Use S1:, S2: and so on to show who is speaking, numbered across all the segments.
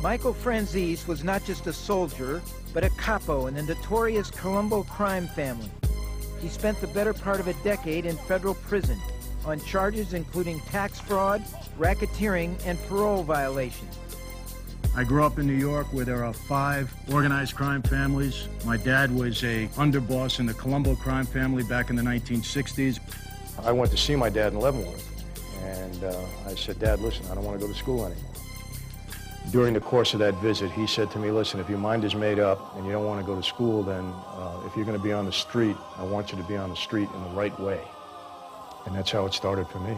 S1: Michael Franzese was not just a soldier, but a capo in the notorious Colombo crime family. He spent the better part of a decade in federal prison on charges including tax fraud, racketeering, and parole violations.
S2: I grew up in New York where there are five organized crime families. My dad was a underboss in the Colombo crime family back in the 1960s.
S3: I went to see my dad in Leavenworth, and uh, I said, Dad, listen, I don't want to go to school anymore. During the course of that visit, he said to me, listen, if your mind is made up and you don't want to go to school, then uh, if you're going to be on the street, I want you to be on the street in the right way. And that's how it started for me.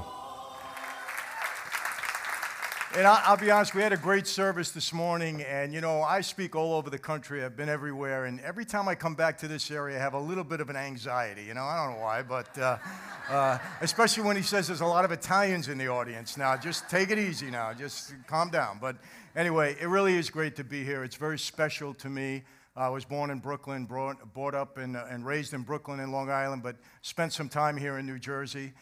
S4: And I'll, be honest, we had a great service this morning, and you know, I speak all over the country. I've been everywhere, and every time I come back to this area, I have a little bit of an anxiety. You know, I don't know why, but uh, uh, especially when he says there's a lot of Italians in the audience. Now, just take it easy now, just calm down. But anyway, it really is great to be here. It's very special to me. I was born in Brooklyn, brought, brought up in, uh, and raised in Brooklyn and Long Island, but spent some time here in New Jersey.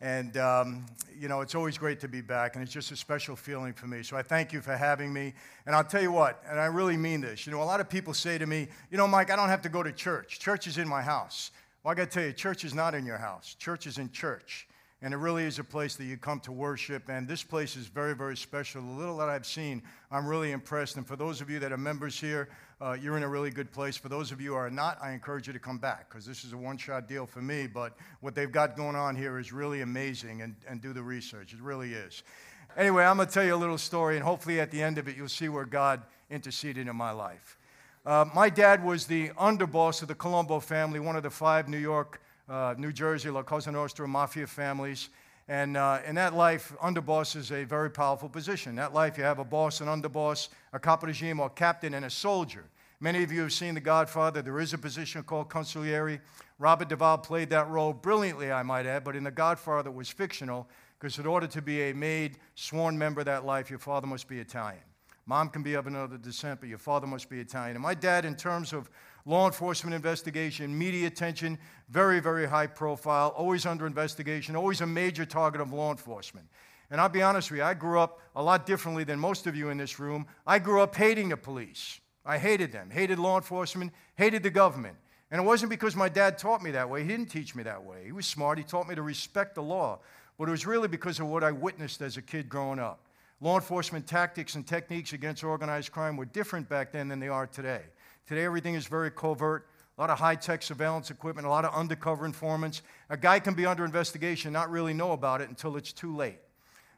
S4: And, um, you know, it's always great to be back, and it's just a special feeling for me. So I thank you for having me. And I'll tell you what, and I really mean this. You know, a lot of people say to me, you know, Mike, I don't have to go to church. Church is in my house. Well, I got to tell you, church is not in your house, church is in church. And it really is a place that you come to worship. And this place is very, very special. The little that I've seen, I'm really impressed. And for those of you that are members here, uh, you're in a really good place. For those of you who are not, I encourage you to come back because this is a one shot deal for me. But what they've got going on here is really amazing. And, and do the research, it really is. Anyway, I'm going to tell you a little story. And hopefully at the end of it, you'll see where God interceded in my life. Uh, my dad was the underboss of the Colombo family, one of the five New York uh, New Jersey, La Cosa Nostra mafia families. And uh, in that life, underboss is a very powerful position. In that life, you have a boss, an underboss, a capo regime, or captain, and a soldier. Many of you have seen The Godfather. There is a position called consigliere. Robert Duvall played that role brilliantly, I might add, but in The Godfather, it was fictional because in order to be a made, sworn member of that life, your father must be Italian. Mom can be of another descent, but your father must be Italian. And my dad, in terms of law enforcement investigation, media attention, very, very high profile, always under investigation, always a major target of law enforcement. And I'll be honest with you, I grew up a lot differently than most of you in this room. I grew up hating the police. I hated them, hated law enforcement, hated the government. And it wasn't because my dad taught me that way. He didn't teach me that way. He was smart. He taught me to respect the law. But it was really because of what I witnessed as a kid growing up. Law enforcement tactics and techniques against organized crime were different back then than they are today. Today, everything is very covert. A lot of high tech surveillance equipment, a lot of undercover informants. A guy can be under investigation, not really know about it until it's too late.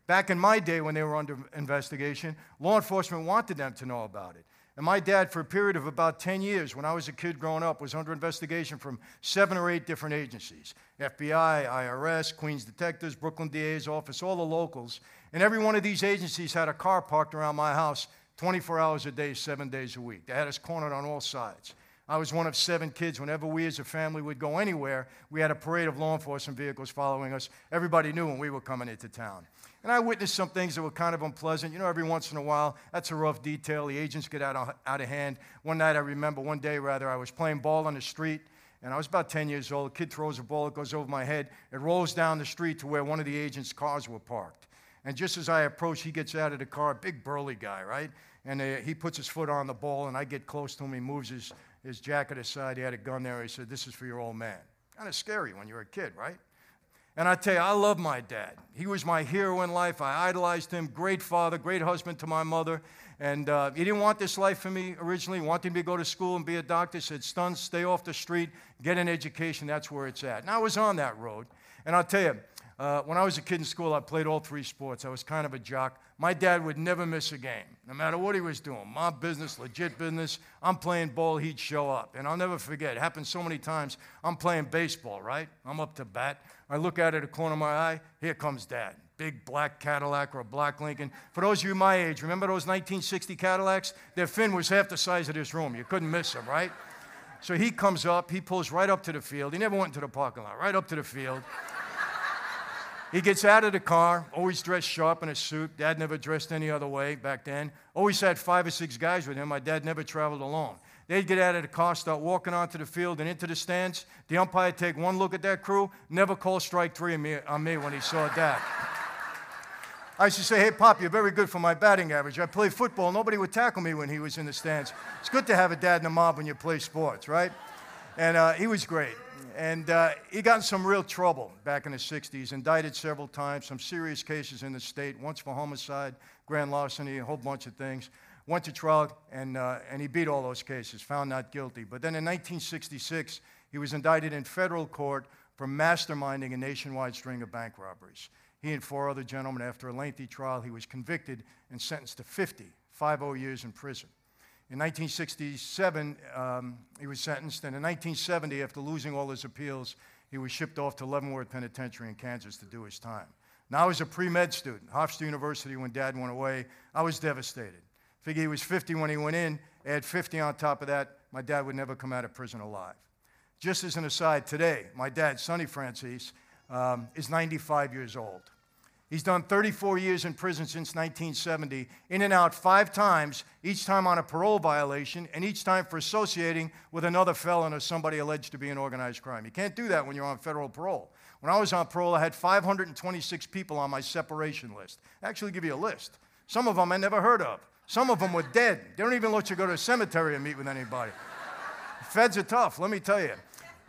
S4: Back in my day, when they were under investigation, law enforcement wanted them to know about it. And my dad, for a period of about 10 years, when I was a kid growing up, was under investigation from seven or eight different agencies FBI, IRS, Queens Detectives, Brooklyn DA's office, all the locals. And every one of these agencies had a car parked around my house 24 hours a day, seven days a week. They had us cornered on all sides. I was one of seven kids. Whenever we as a family would go anywhere, we had a parade of law enforcement vehicles following us. Everybody knew when we were coming into town. And I witnessed some things that were kind of unpleasant. You know, every once in a while, that's a rough detail. The agents get out of, out of hand. One night, I remember, one day rather, I was playing ball on the street, and I was about 10 years old. A kid throws a ball, it goes over my head. It rolls down the street to where one of the agents' cars were parked. And just as I approach, he gets out of the car, big burly guy, right? And uh, he puts his foot on the ball, and I get close to him. He moves his, his jacket aside. He had a gun there. He said, This is for your old man. Kind of scary when you're a kid, right? And I tell you, I love my dad. He was my hero in life. I idolized him. Great father, great husband to my mother. And uh, he didn't want this life for me originally. He wanted me to go to school and be a doctor. Said, son, stay off the street, get an education. That's where it's at. And I was on that road. And I'll tell you, Uh, when I was a kid in school, I played all three sports. I was kind of a jock. My dad would never miss a game, no matter what he was doing. My business, legit business. I'm playing ball, he'd show up. And I'll never forget, it happened so many times. I'm playing baseball, right? I'm up to bat. I look out at the corner of my eye, here comes dad. Big black Cadillac or a black Lincoln. For those of you my age, remember those 1960 Cadillacs? Their fin was half the size of this room. You couldn't miss them, right? So he comes up, he pulls right up to the field. He never went into the parking lot, right up to the field. He gets out of the car, always dressed sharp in a suit. Dad never dressed any other way back then. Always had five or six guys with him. My dad never traveled alone. They'd get out of the car, start walking onto the field and into the stands. The umpire take one look at that crew, never call strike three on me, on me when he saw dad. I used to say, hey, Pop, you're very good for my batting average. I play football. Nobody would tackle me when he was in the stands. It's good to have a dad in the mob when you play sports, right? And uh, he was great. And uh, he got in some real trouble back in the 60s, indicted several times, some serious cases in the state, once for homicide, grand larceny, a whole bunch of things. Went to trial, and, uh, and he beat all those cases, found not guilty. But then in 1966, he was indicted in federal court for masterminding a nationwide string of bank robberies. He and four other gentlemen, after a lengthy trial, he was convicted and sentenced to 50, 50 years in prison. In 1967, um, he was sentenced, and in 1970, after losing all his appeals, he was shipped off to Leavenworth Penitentiary in Kansas to do his time. Now, I was a pre med student, Hofstra University, when dad went away. I was devastated. Figure he was 50 when he went in, add 50 on top of that, my dad would never come out of prison alive. Just as an aside, today, my dad, Sonny Franzese, um, is 95 years old. He's done 34 years in prison since 1970, in and out five times, each time on a parole violation, and each time for associating with another felon or somebody alleged to be an organized crime. You can't do that when you're on federal parole. When I was on parole, I had 526 people on my separation list. I actually give you a list. Some of them I never heard of. Some of them were dead. They don't even let you go to a cemetery and meet with anybody. Feds are tough, let me tell you.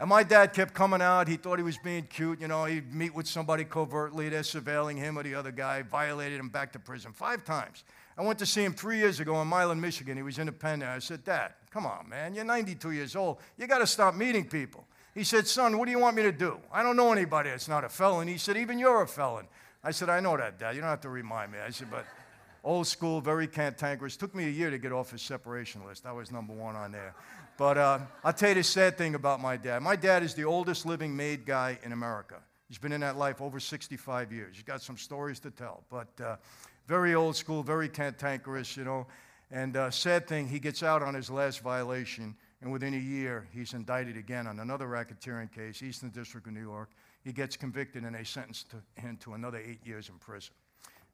S4: And my dad kept coming out. He thought he was being cute. You know, he'd meet with somebody covertly. They're surveilling him or the other guy, violated him back to prison five times. I went to see him three years ago in Milan, Michigan. He was in a pen there. I said, Dad, come on, man. You're 92 years old. You got to stop meeting people. He said, Son, what do you want me to do? I don't know anybody that's not a felon. He said, Even you're a felon. I said, I know that, Dad. You don't have to remind me. I said, But old school, very cantankerous. Took me a year to get off his separation list. I was number one on there. But uh, I'll tell you the sad thing about my dad. My dad is the oldest living made guy in America. He's been in that life over 65 years. He's got some stories to tell, but uh, very old school, very cantankerous, you know. And uh, sad thing, he gets out on his last violation, and within a year, he's indicted again on another racketeering case, Eastern District of New York. He gets convicted, and they sentence to him to another eight years in prison.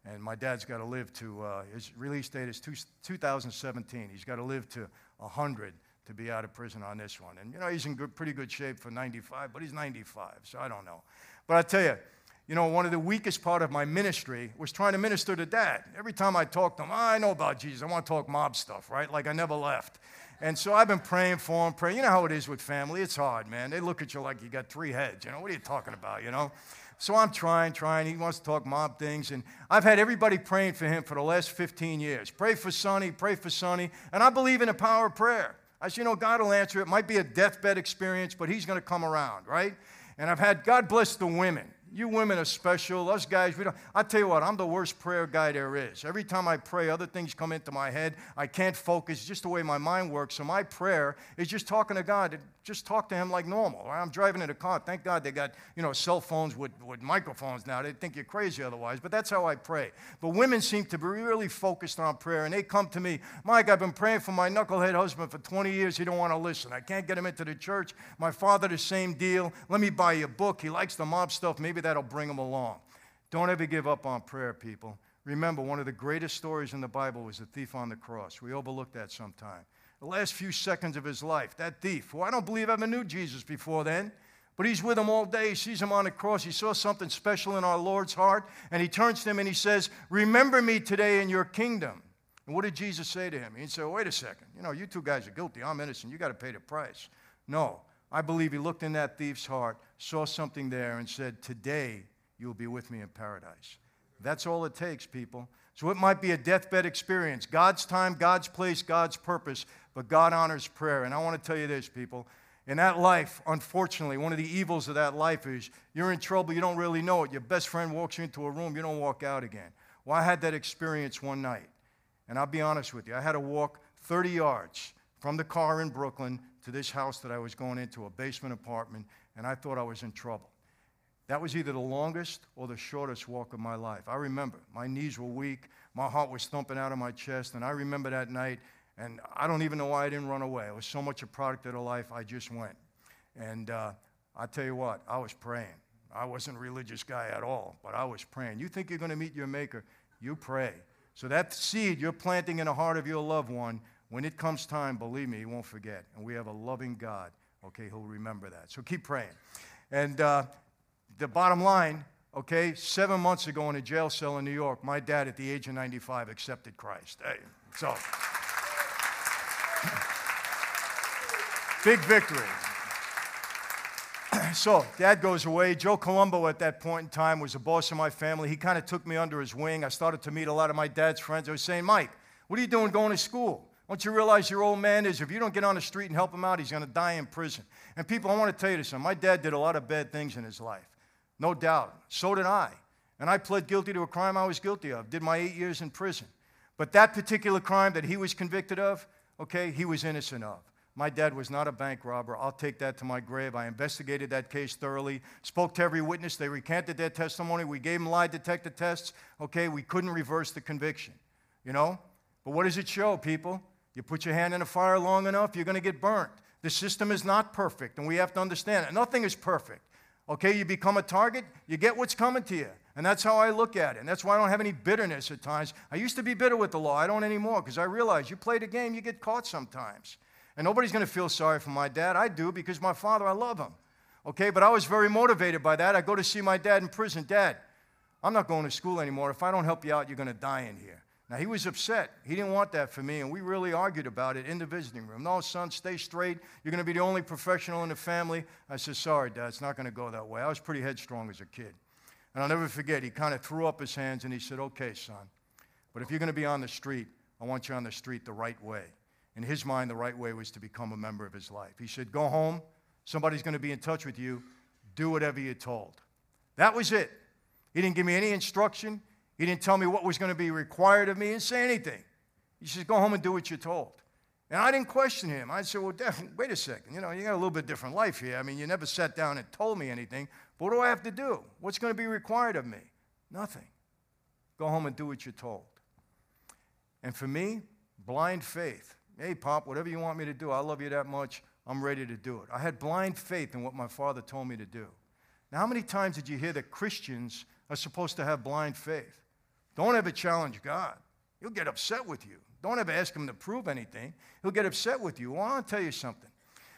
S4: And my dad's got to live to, uh, his release date is two, 2017. He's got to live to 100 to be out of prison on this one. And, you know, he's in good, pretty good shape for 95, but he's 95, so I don't know. But I tell you, you know, one of the weakest part of my ministry was trying to minister to dad. Every time I talk to him, oh, I know about Jesus. I want to talk mob stuff, right? Like I never left. And so I've been praying for him, praying. You know how it is with family. It's hard, man. They look at you like you got three heads. You know, what are you talking about, you know? So I'm trying, trying. He wants to talk mob things. And I've had everybody praying for him for the last 15 years. Pray for Sonny, pray for Sonny. And I believe in the power of prayer. I said, you know, God will answer. It might be a deathbed experience, but He's going to come around, right? And I've had, God bless the women. You women are special. Us guys, we don't. I tell you what, I'm the worst prayer guy there is. Every time I pray, other things come into my head. I can't focus. Just the way my mind works. So my prayer is just talking to God just talk to him like normal. I'm driving in a car. Thank God they got, you know, cell phones with, with microphones now. They think you're crazy otherwise, but that's how I pray. But women seem to be really focused on prayer, and they come to me, Mike, I've been praying for my knucklehead husband for 20 years. He don't want to listen. I can't get him into the church. My father, the same deal. Let me buy you a book. He likes the mob stuff. Maybe that'll bring him along. Don't ever give up on prayer, people. Remember, one of the greatest stories in the Bible was the thief on the cross. We overlook that sometimes the last few seconds of his life. That thief, who I don't believe ever knew Jesus before then, but he's with him all day. He sees him on the cross. He saw something special in our Lord's heart, and he turns to him and he says, Remember me today in your kingdom. And what did Jesus say to him? He said, Wait a second. You know, you two guys are guilty. I'm innocent. You got to pay the price. No. I believe he looked in that thief's heart, saw something there, and said, Today you'll be with me in paradise. That's all it takes, people. So it might be a deathbed experience. God's time, God's place, God's purpose, but God honors prayer. And I want to tell you this, people. In that life, unfortunately, one of the evils of that life is you're in trouble, you don't really know it. Your best friend walks you into a room, you don't walk out again. Well, I had that experience one night. And I'll be honest with you, I had to walk 30 yards from the car in Brooklyn to this house that I was going into, a basement apartment, and I thought I was in trouble. That was either the longest or the shortest walk of my life. I remember my knees were weak, my heart was thumping out of my chest, and I remember that night and I don't even know why I didn't run away. It was so much a product of the life, I just went. And uh, I tell you what, I was praying. I wasn't a religious guy at all, but I was praying. You think you're going to meet your Maker, you pray. So that seed you're planting in the heart of your loved one, when it comes time, believe me, he won't forget. And we have a loving God, okay, who'll remember that. So keep praying. And uh, the bottom line, okay, seven months ago in a jail cell in New York, my dad at the age of 95 accepted Christ. Hey, so. Big victory. so, dad goes away. Joe Colombo at that point in time was the boss of my family. He kind of took me under his wing. I started to meet a lot of my dad's friends. I was saying, Mike, what are you doing going to school? Don't you realize your old man is, if you don't get on the street and help him out, he's going to die in prison. And people, I want to tell you something. My dad did a lot of bad things in his life. No doubt. So did I. And I pled guilty to a crime I was guilty of, did my eight years in prison. But that particular crime that he was convicted of, okay, he was innocent of. My dad was not a bank robber. I'll take that to my grave. I investigated that case thoroughly, spoke to every witness. They recanted their testimony. We gave them lie detector tests. Okay, we couldn't reverse the conviction. You know? But what does it show, people? You put your hand in the fire long enough, you're going to get burnt. The system is not perfect, and we have to understand it. Nothing is perfect. Okay, you become a target, you get what's coming to you. And that's how I look at it. And that's why I don't have any bitterness at times. I used to be bitter with the law. I don't anymore because I realize you play the game, you get caught sometimes. And nobody's going to feel sorry for my dad. I do because my father, I love him. Okay, but I was very motivated by that. I go to see my dad in prison. Dad, I'm not going to school anymore. If I don't help you out, you're going to die in here. Now, he was upset. He didn't want that for me, and we really argued about it in the visiting room. No, son, stay straight. You're going to be the only professional in the family. I said, Sorry, Dad, it's not going to go that way. I was pretty headstrong as a kid. And I'll never forget, he kind of threw up his hands and he said, Okay, son, but if you're going to be on the street, I want you on the street the right way. In his mind, the right way was to become a member of his life. He said, Go home. Somebody's going to be in touch with you. Do whatever you're told. That was it. He didn't give me any instruction. He didn't tell me what was going to be required of me. and say anything. He said, Go home and do what you're told. And I didn't question him. I said, Well, wait a second. You know, you got a little bit different life here. I mean, you never sat down and told me anything. But what do I have to do? What's going to be required of me? Nothing. Go home and do what you're told. And for me, blind faith Hey, Pop, whatever you want me to do, I love you that much. I'm ready to do it. I had blind faith in what my father told me to do. Now, how many times did you hear that Christians are supposed to have blind faith? Don't ever challenge God. He'll get upset with you. Don't ever ask him to prove anything. He'll get upset with you. Well, I'll tell you something.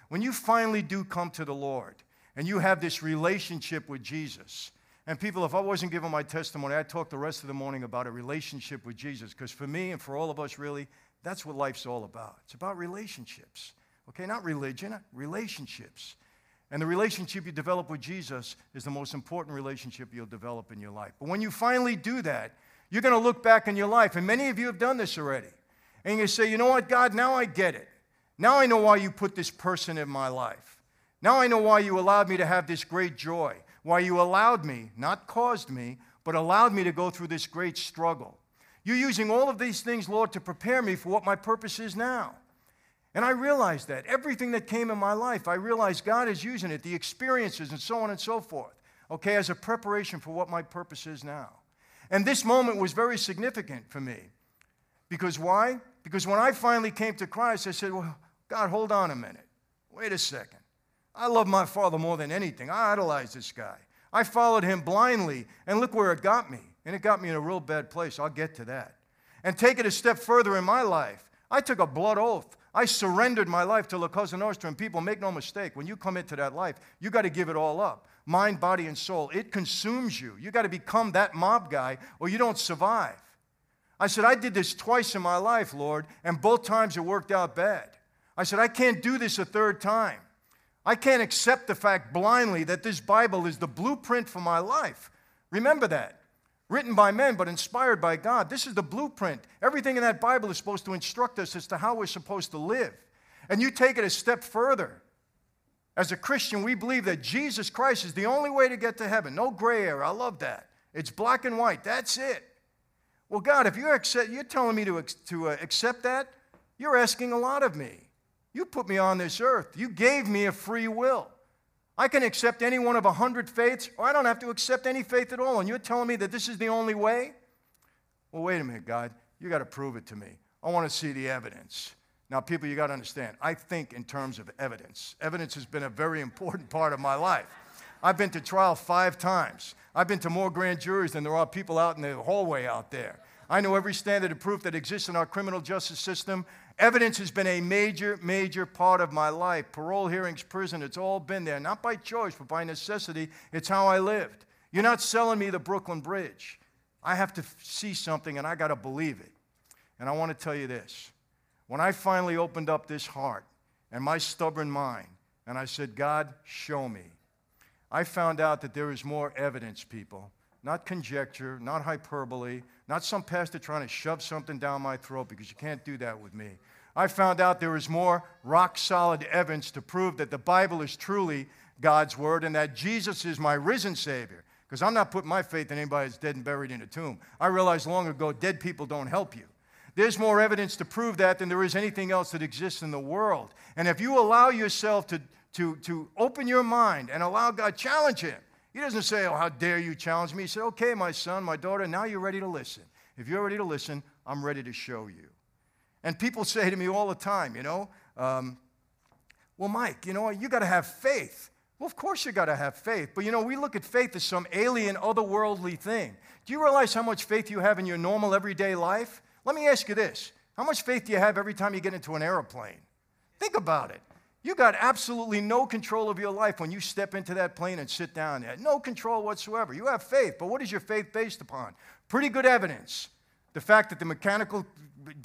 S4: When you finally do come to the Lord and you have this relationship with Jesus, and people, if I wasn't giving my testimony, I'd talk the rest of the morning about a relationship with Jesus. Because for me and for all of us, really, that's what life's all about. It's about relationships. Okay, not religion, relationships. And the relationship you develop with Jesus is the most important relationship you'll develop in your life. But when you finally do that, you're going to look back in your life, and many of you have done this already. And you say, you know what, God, now I get it. Now I know why you put this person in my life. Now I know why you allowed me to have this great joy, why you allowed me, not caused me, but allowed me to go through this great struggle. You're using all of these things, Lord, to prepare me for what my purpose is now. And I realized that. Everything that came in my life, I realized God is using it, the experiences and so on and so forth, okay, as a preparation for what my purpose is now. And this moment was very significant for me. Because why? Because when I finally came to Christ, I said, Well, God, hold on a minute. Wait a second. I love my father more than anything. I idolize this guy. I followed him blindly, and look where it got me. And it got me in a real bad place. I'll get to that. And take it a step further in my life. I took a blood oath. I surrendered my life to La Cosa Nostra. And people, make no mistake, when you come into that life, you got to give it all up mind, body, and soul. It consumes you. You got to become that mob guy, or you don't survive. I said, I did this twice in my life, Lord, and both times it worked out bad. I said, I can't do this a third time. I can't accept the fact blindly that this Bible is the blueprint for my life. Remember that written by men but inspired by God. This is the blueprint. Everything in that Bible is supposed to instruct us as to how we're supposed to live. And you take it a step further. As a Christian, we believe that Jesus Christ is the only way to get to heaven. No gray area. I love that. It's black and white. That's it. Well, God, if you're, accept, you're telling me to, to uh, accept that, you're asking a lot of me. You put me on this earth. You gave me a free will. I can accept any one of a hundred faiths, or I don't have to accept any faith at all. And you're telling me that this is the only way? Well, wait a minute, God. You got to prove it to me. I want to see the evidence. Now, people, you got to understand, I think in terms of evidence. Evidence has been a very important part of my life. I've been to trial five times. I've been to more grand juries than there are people out in the hallway out there. I know every standard of proof that exists in our criminal justice system. Evidence has been a major, major part of my life. Parole hearings, prison, it's all been there. Not by choice, but by necessity. It's how I lived. You're not selling me the Brooklyn Bridge. I have to see something and I got to believe it. And I want to tell you this when I finally opened up this heart and my stubborn mind, and I said, God, show me, I found out that there is more evidence, people. Not conjecture, not hyperbole, not some pastor trying to shove something down my throat because you can't do that with me. I found out there is more rock solid evidence to prove that the Bible is truly God's Word and that Jesus is my risen Savior. Because I'm not putting my faith in anybody that's dead and buried in a tomb. I realized long ago dead people don't help you. There's more evidence to prove that than there is anything else that exists in the world. And if you allow yourself to, to, to open your mind and allow God, challenge Him. He doesn't say, Oh, how dare you challenge me? He said, Okay, my son, my daughter, now you're ready to listen. If you're ready to listen, I'm ready to show you. And people say to me all the time, you know, um, well, Mike, you know, you got to have faith. Well, of course you got to have faith. But you know, we look at faith as some alien, otherworldly thing. Do you realize how much faith you have in your normal, everyday life? Let me ask you this How much faith do you have every time you get into an aeroplane? Think about it. You got absolutely no control of your life when you step into that plane and sit down there. No control whatsoever. You have faith, but what is your faith based upon? Pretty good evidence. The fact that the mechanical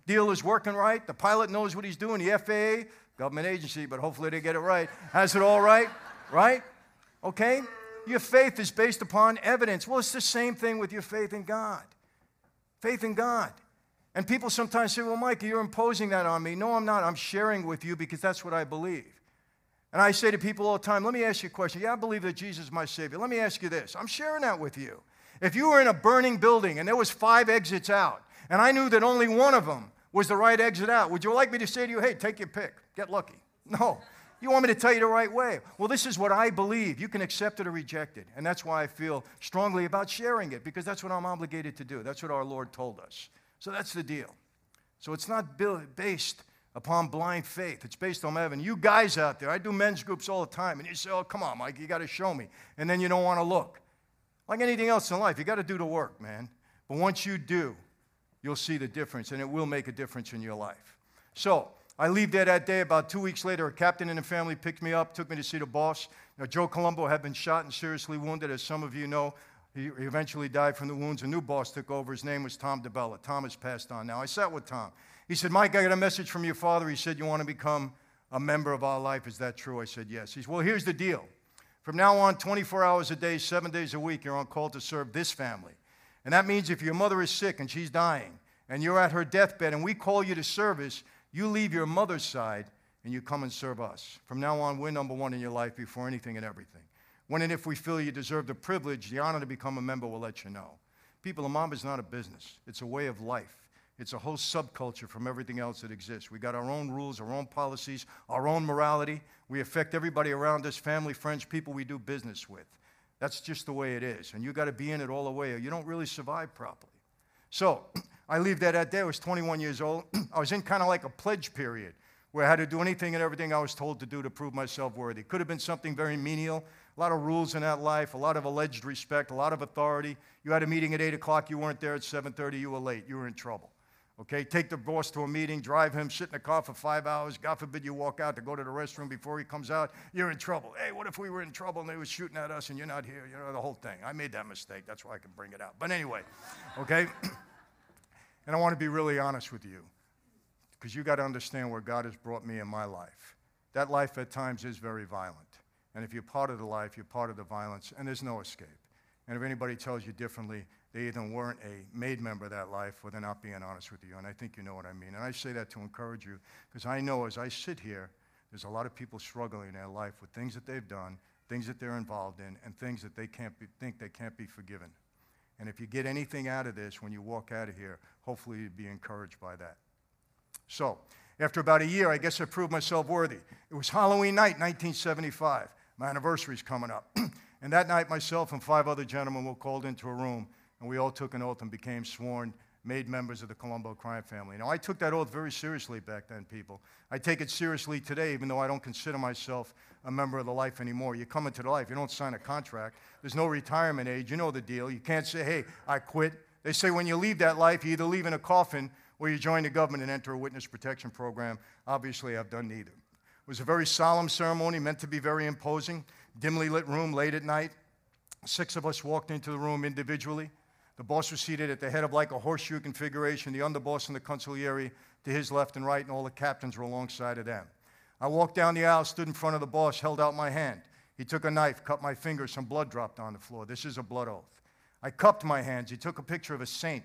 S4: deal is working right, the pilot knows what he's doing, the FAA, government agency, but hopefully they get it right, has it all right, right? Okay? Your faith is based upon evidence. Well, it's the same thing with your faith in God. Faith in God. And people sometimes say, Well, Mike, you're imposing that on me. No, I'm not. I'm sharing with you because that's what I believe. And I say to people all the time, Let me ask you a question. Yeah, I believe that Jesus is my Savior. Let me ask you this. I'm sharing that with you. If you were in a burning building and there was five exits out, and I knew that only one of them was the right exit out, would you like me to say to you, Hey, take your pick, get lucky? No. You want me to tell you the right way? Well, this is what I believe. You can accept it or reject it. And that's why I feel strongly about sharing it, because that's what I'm obligated to do. That's what our Lord told us. So that's the deal. So it's not based upon blind faith. It's based on heaven. You guys out there, I do men's groups all the time, and you say, oh, come on, Mike, you got to show me. And then you don't want to look. Like anything else in life, you got to do the work, man. But once you do, you'll see the difference, and it will make a difference in your life. So I leave there that day. About two weeks later, a captain in the family picked me up, took me to see the boss. Now, Joe Colombo had been shot and seriously wounded, as some of you know. He eventually died from the wounds. A new boss took over. His name was Tom DiBella. Tom has passed on now. I sat with Tom. He said, Mike, I got a message from your father. He said, You want to become a member of our life. Is that true? I said, Yes. He said, Well, here's the deal. From now on, 24 hours a day, seven days a week, you're on call to serve this family. And that means if your mother is sick and she's dying, and you're at her deathbed, and we call you to service, you leave your mother's side and you come and serve us. From now on, we're number one in your life before anything and everything. When and if we feel you deserve the privilege, the honor to become a member, we'll let you know. People, Imam is not a business, it's a way of life. It's a whole subculture from everything else that exists. We got our own rules, our own policies, our own morality. We affect everybody around us family, friends, people we do business with. That's just the way it is. And you got to be in it all the way, or you don't really survive properly. So, I leave that that day. I was 21 years old. I was in kind of like a pledge period where I had to do anything and everything I was told to do to prove myself worthy. Could have been something very menial, a lot of rules in that life, a lot of alleged respect, a lot of authority. You had a meeting at 8 o'clock, you weren't there at 7.30, you were late, you were in trouble. Okay, take the boss to a meeting, drive him, sit in the car for five hours. God forbid you walk out to go to the restroom before he comes out. You're in trouble. Hey, what if we were in trouble and they were shooting at us and you're not here? You know, the whole thing. I made that mistake. That's why I can bring it out. But anyway, okay? and I want to be really honest with you because you got to understand where God has brought me in my life. That life at times is very violent. And if you're part of the life, you're part of the violence, and there's no escape. And if anybody tells you differently, they either weren't a made member of that life or they're not being honest with you. And I think you know what I mean. And I say that to encourage you because I know as I sit here, There's a lot of people struggling in their life with things that they've done, things that they're involved in, and things that they can't be, think they can't be forgiven. And if you get anything out of this when you walk out of here, hopefully you'd be encouraged by that. So, after about a year, I guess I proved myself worthy. It was Halloween night, 1975. My anniversary's coming up. and that night, myself and five other gentlemen were called into a room, and we all took an oath and became sworn made members of the Colombo crime family. Now, I took that oath very seriously back then, people. I take it seriously today, even though I don't consider myself a member of the life anymore. You come into the life, you don't sign a contract. There's no retirement age. You know the deal. You can't say, hey, I quit. They say when you leave that life, you either leave in a coffin or you join the government and enter a witness protection program. Obviously, I've done neither. It was a very solemn ceremony, meant to be very imposing. Dimly lit room late at night. Six of us walked into the room individually. The boss was seated at the head of like a horseshoe configuration, the underboss and the consigliere to his left and right, and all the captains were alongside of them. I walked down the aisle, stood in front of the boss, held out my hand. He took a knife, cut my finger, some blood dropped on the floor. This is a blood oath. I cupped my hands. He took a picture of a saint,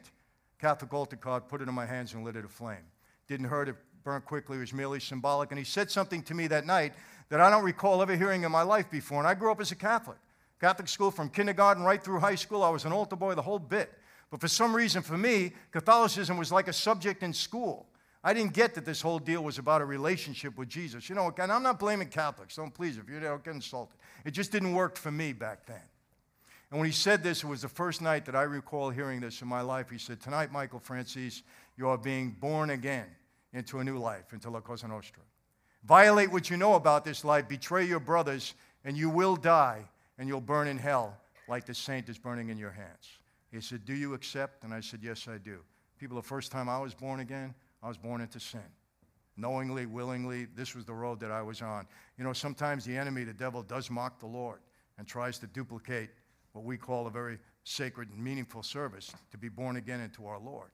S4: Catholic altar card, put it in my hands, and lit it aflame. Didn't hurt, it burned quickly, was merely symbolic. And he said something to me that night that I don't recall ever hearing in my life before. And I grew up as a Catholic. Catholic school from kindergarten right through high school. I was an altar boy the whole bit. But for some reason, for me, Catholicism was like a subject in school. I didn't get that this whole deal was about a relationship with Jesus. You know, and I'm not blaming Catholics. Don't please, if you don't get insulted. It just didn't work for me back then. And when he said this, it was the first night that I recall hearing this in my life. He said, Tonight, Michael Franzese, you are being born again into a new life, into La Cosa Nostra. Violate what you know about this life, betray your brothers, and you will die and you'll burn in hell like the saint is burning in your hands. He said, Do you accept? And I said, Yes, I do. People, the first time I was born again, I was born into sin. Knowingly, willingly, this was the road that I was on. You know, sometimes the enemy, the devil, does mock the Lord and tries to duplicate what we call a very sacred and meaningful service to be born again into our Lord.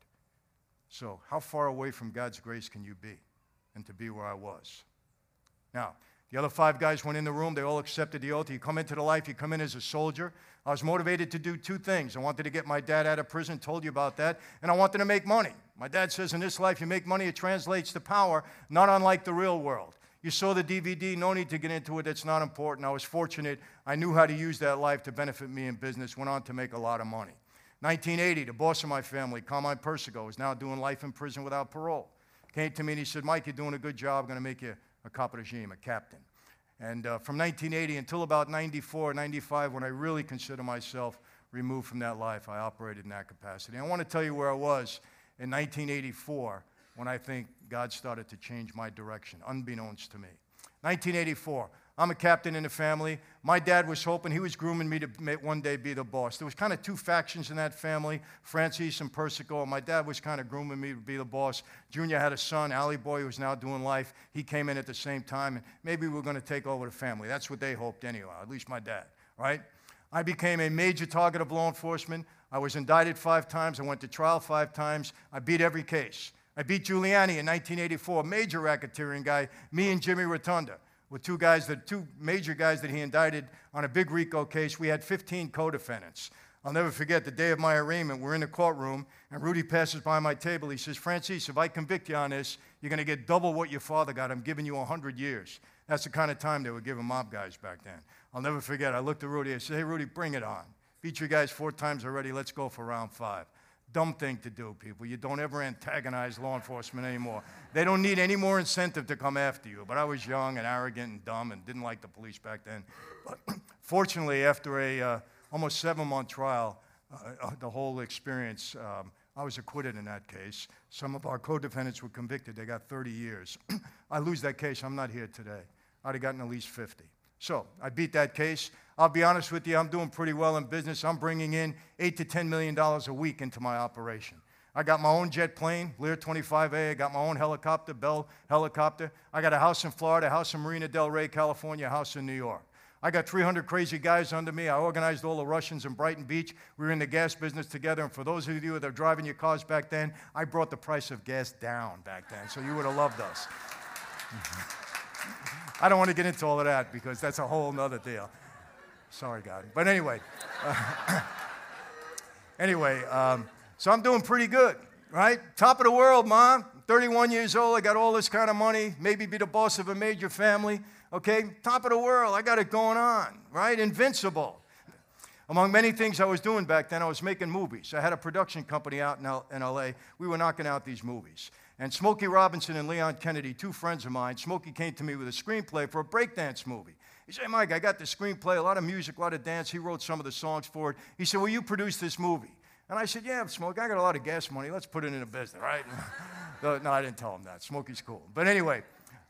S4: So, how far away from God's grace can you be and to be where I was? Now, the other five guys went in the room. They all accepted the oath. You come into the life, you come in as a soldier. I was motivated to do two things. I wanted to get my dad out of prison, told you about that, and I wanted to make money. My dad says in this life, you make money, it translates to power, not unlike the real world. You saw the DVD, no need to get into it, it's not important. I was fortunate. I knew how to use that life to benefit me in business, went on to make a lot of money. 1980, the boss of my family, Carmine Persico, is now doing life in prison without parole. Came to me and he said, Mike, you're doing a good job. I'm going to make you a capo regime, a captain. And uh, from 1980 until about 94, 95, when I really consider myself removed from that life, I operated in that capacity. I want to tell you where I was in 1984 when I think God started to change my direction, unbeknownst to me. 1984, I'm a captain in the family. My dad was hoping he was grooming me to one day be the boss. There was kind of two factions in that family, Franzese and Persico. My dad was kind of grooming me to be the boss. Junior had a son, Allie Boy, who was now doing life. He came in at the same time, and maybe we were going to take over the family. That's what they hoped anyway, at least my dad, right? I became a major target of law enforcement. I was indicted five times. I went to trial five times. I beat every case. I beat Giuliani in 1984, major racketeering guy, me and Jimmy Rotunda with two guys, the two major guys that he indicted on a big RICO case. We had 15 co-defendants. I'll never forget the day of my arraignment. We're in the courtroom, and Rudy passes by my table. He says, Franzese, if I convict you on this, you're going to get double what your father got. I'm giving you 100 years. That's the kind of time they were giving mob guys back then. I'll never forget. I looked at Rudy. I said, Hey, Rudy, bring it on. Beat you guys four times already. Let's go for round five dumb thing to do, people. You don't ever antagonize law enforcement anymore. They don't need any more incentive to come after you. But I was young and arrogant and dumb and didn't like the police back then. But fortunately, after a uh, almost seven month trial, uh, uh, the whole experience, um, I was acquitted in that case. Some of our co defendants were convicted. They got 30 years. I lose that case, I'm not here today. I'd have gotten at least 50. So I beat that case. I'll be honest with you, I'm doing pretty well in business. I'm bringing in eight to $10 million a week into my operation. I got my own jet plane, Lear 25A. I got my own helicopter, Bell helicopter. I got a house in Florida, a house in Marina Del Rey, California, a house in New York. I got 300 crazy guys under me. I organized all the Russians in Brighton Beach. We were in the gas business together. And for those of you that are driving your cars back then, I brought the price of gas down back then. So you would have loved us. I don't want to get into all of that because that's a whole other deal. Sorry, God. But anyway, uh, anyway, um, so I'm doing pretty good, right? Top of the world, Mom. 31 years old. I got all this kind of money, maybe be the boss of a major family. Okay, top of the world. I got it going on, right? Invincible. Among many things I was doing back then, I was making movies. I had a production company out in, L- in LA. We were knocking out these movies. And Smokey Robinson and Leon Kennedy, two friends of mine, Smokey came to me with a screenplay for a breakdance movie. He said, Mike, I got the screenplay, a lot of music, a lot of dance. He wrote some of the songs for it. He said, Will you produce this movie? And I said, Yeah, Smokey, I got a lot of gas money. Let's put it in a business, right? no, I didn't tell him that. Smokey's cool. But anyway,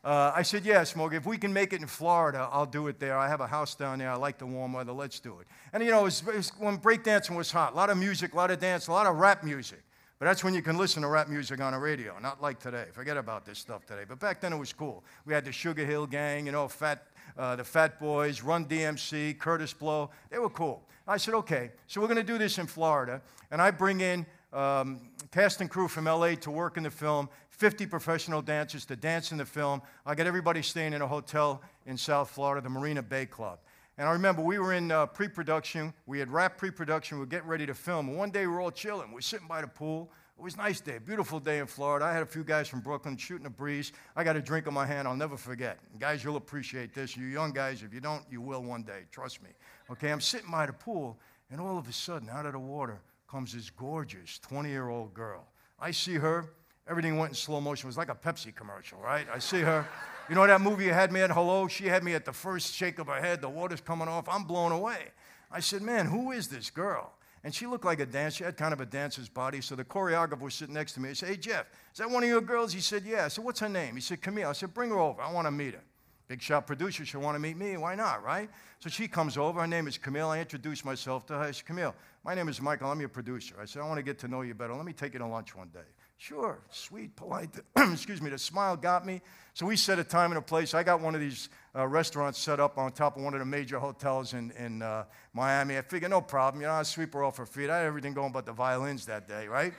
S4: uh, I said, Yeah, Smokey, if we can make it in Florida, I'll do it there. I have a house down there. I like the warm weather. Let's do it. And you know, it was, it was when breakdancing was hot, a lot of music, a lot of dance, a lot of rap music. But that's when you can listen to rap music on the radio, not like today. Forget about this stuff today. But back then it was cool. We had the Sugar Hill Gang, you know, Fat, uh, the Fat Boys, Run DMC, Kurtis Blow. They were cool. I said, okay, so we're going to do this in Florida. And I bring in um, cast and crew from LA to work in the film, 50 professional dancers to dance in the film. I got everybody staying in a hotel in South Florida, the Marina Bay Club. And I remember we were in uh, pre production. We had wrapped pre production. We were getting ready to film. One day we were all chilling. we're sitting by the pool. It was a nice day, beautiful day in Florida. I had a few guys from Brooklyn shooting a breeze. I got a drink in my hand, I'll never forget. Guys, you'll appreciate this. You young guys, if you don't, you will one day. Trust me. Okay, I'm sitting by the pool, and all of a sudden, out of the water comes this gorgeous 20 year old girl. I see her, everything went in slow motion. It was like a Pepsi commercial, right? I see her. You know that movie you had me at Hello? She had me at the first shake of her head, the water's coming off. I'm blown away. I said, Man, who is this girl? And she looked like a dancer. She had kind of a dancer's body. So the choreographer was sitting next to me. He said, Hey, Jeff, is that one of your girls? He said, Yeah. I said, What's her name? He said, Camille. I said, Bring her over. I want to meet her. Big shot producer, she'll want to meet me. Why not, right? So she comes over. Her name is Camille. I introduce myself to her. I said, Camille, my name is Michael. I'm your producer. I said, I want to get to know you better. Let me take you to lunch one day. Sure, sweet, polite. Excuse me, the smile got me. So we set a time and a place. I got one of these uh, restaurants set up on top of one of the major hotels in, in uh, Miami. I figured, no problem. You know, I sweep her off her feet. I had everything going but the violins that day, right?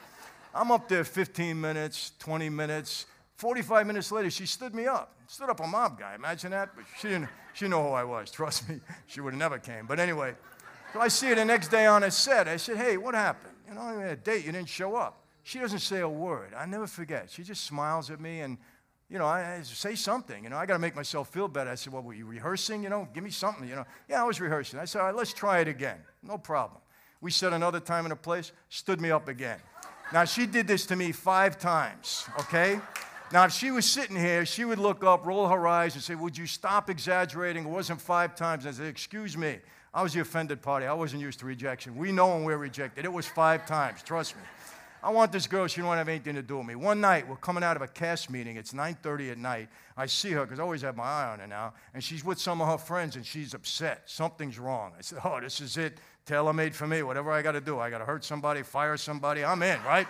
S4: I'm up there 15 minutes, 20 minutes. 45 minutes later, she stood me up. Stood up a mob guy. Imagine that. But she didn't, she know who I was. Trust me, she would have never came. But anyway, so I see her the next day on a set. I said, hey, what happened? You know, we had a date. You didn't show up. She doesn't say a word. I never forget. She just smiles at me and, you know, I, I say something. You know, I got to make myself feel better. I said, well, were you rehearsing? You know, give me something. You know, yeah, I was rehearsing. I said, all right, let's try it again. No problem. We set another time and a place, stood me up again. Now, she did this to me five times, okay? Now, if she was sitting here, she would look up, roll her eyes, and say, Would you stop exaggerating? It wasn't five times. I said, Excuse me. I was the offended party. I wasn't used to rejection. We know when we're rejected. It was five times, trust me. I want this girl. She don't want to have anything to do with me. One night, we're coming out of a cast meeting. It's 9:30 at night. I see her because I always have my eye on her now, and she's with some of her friends, and she's upset. Something's wrong. I said, "Oh, this is it. Tailor made for me. Whatever I got to do. I got to hurt somebody, fire somebody. I'm in, right?"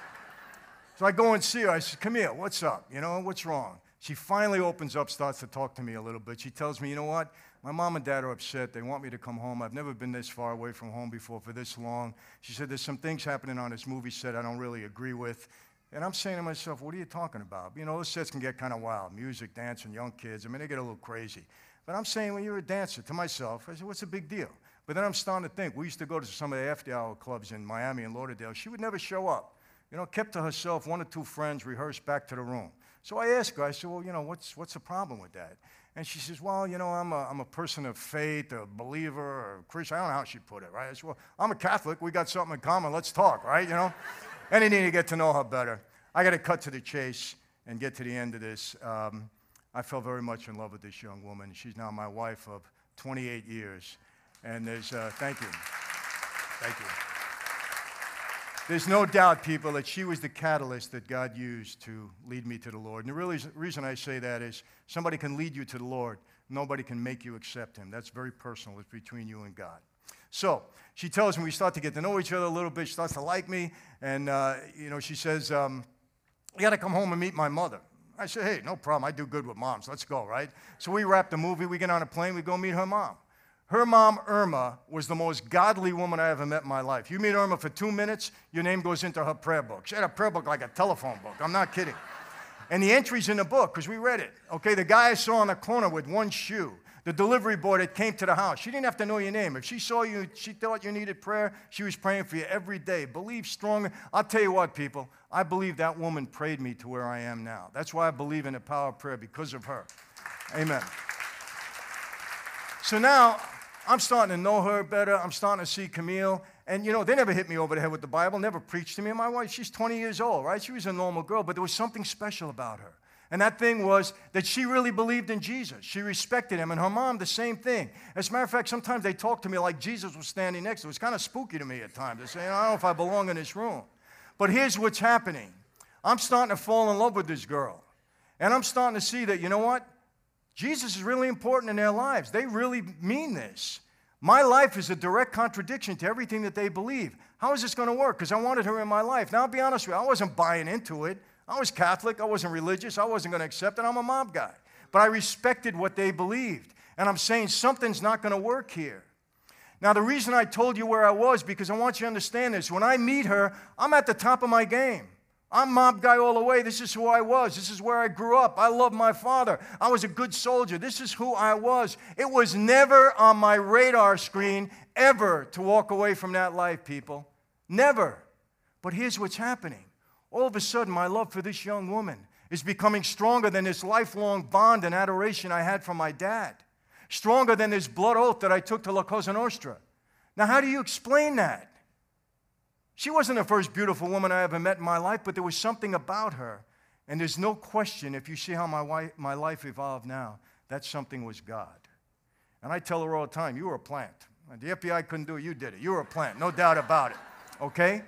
S4: so I go and see her. I said, "Come here. What's up? You know what's wrong?" She finally opens up, starts to talk to me a little bit. She tells me, "You know what? My mom and dad are upset. They want me to come home. I've never been this far away from home before for this long. She said, There's some things happening on this movie set I don't really agree with. And I'm saying to myself, What are you talking about? You know, those sets can get kind of wild music, dancing, young kids. I mean, they get a little crazy. But I'm saying, When you're a dancer, to myself, I said, What's the big deal? But then I'm starting to think, we used to go to some of the after hour clubs in Miami and Lauderdale. She would never show up. You know, kept to herself, one or two friends, rehearsed back to the room. So I asked her, I said, Well, you know, what's, what's the problem with that? And she says, Well, you know, I'm a, I'm a person of faith, a believer, a Christian. I don't know how she put it, right? I said, Well, I'm a Catholic. We got something in common. Let's talk, right? You know? and I Anything to get to know her better. I got to cut to the chase and get to the end of this. Um, I fell very much in love with this young woman. She's now my wife of 28 years. And there's, uh, thank you. Thank you. There's no doubt, people, that she was the catalyst that God used to lead me to the Lord. And the really reason I say that is somebody can lead you to the Lord, nobody can make you accept Him. That's very personal, it's between you and God. So she tells me we start to get to know each other a little bit. She starts to like me. And, uh, you know, she says, um, You got to come home and meet my mother. I said, Hey, no problem. I do good with moms. Let's go, right? So we wrap the movie. We get on a plane. We go meet her mom. Her mom, Irma, was the most godly woman I ever met in my life. You meet Irma for two minutes, your name goes into her prayer book. She had a prayer book like a telephone book. I'm not kidding. And the entry's in the book because we read it. Okay, the guy I saw on the corner with one shoe, the delivery boy that came to the house, she didn't have to know your name. If she saw you, she thought you needed prayer, she was praying for you every day. Believe strongly. I'll tell you what, people, I believe that woman prayed me to where I am now. That's why I believe in the power of prayer because of her. Amen. So now I'm starting to know her better. I'm starting to see Camille. And you know, they never hit me over the head with the Bible, never preached to me. And my wife, she's 20 years old, right? She was a normal girl, but there was something special about her. And that thing was that she really believed in Jesus. She respected him. And her mom, the same thing. As a matter of fact, sometimes they talked to me like Jesus was standing next to her. It was kind of spooky to me at times. They say, I don't know if I belong in this room. But here's what's happening I'm starting to fall in love with this girl. And I'm starting to see that, you know what? Jesus is really important in their lives. They really mean this. My life is a direct contradiction to everything that they believe. How is this going to work? Because I wanted her in my life. Now, I'll be honest with you, I wasn't buying into it. I was Catholic, I wasn't religious, I wasn't going to accept it. I'm a mob guy. But I respected what they believed. And I'm saying something's not going to work here. Now, the reason I told you where I was, because I want you to understand this. When I meet her, I'm at the top of my game. I'm mob guy all the way. This is who I was. This is where I grew up. I love my father. I was a good soldier. This is who I was. It was never on my radar screen ever to walk away from that life, people. Never. But here's what's happening. All of a sudden, my love for this young woman is becoming stronger than this lifelong bond and adoration I had for my dad, stronger than this blood oath that I took to La Cosa Nostra. Now, how do you explain that? She wasn't the first beautiful woman I ever met in my life, but there was something about her. And there's no question, if you see how my, wife, my life evolved now, that something was God. And I tell her all the time, you were a plant. The FBI couldn't do it, you did it. You were a plant, no doubt about it. Okay?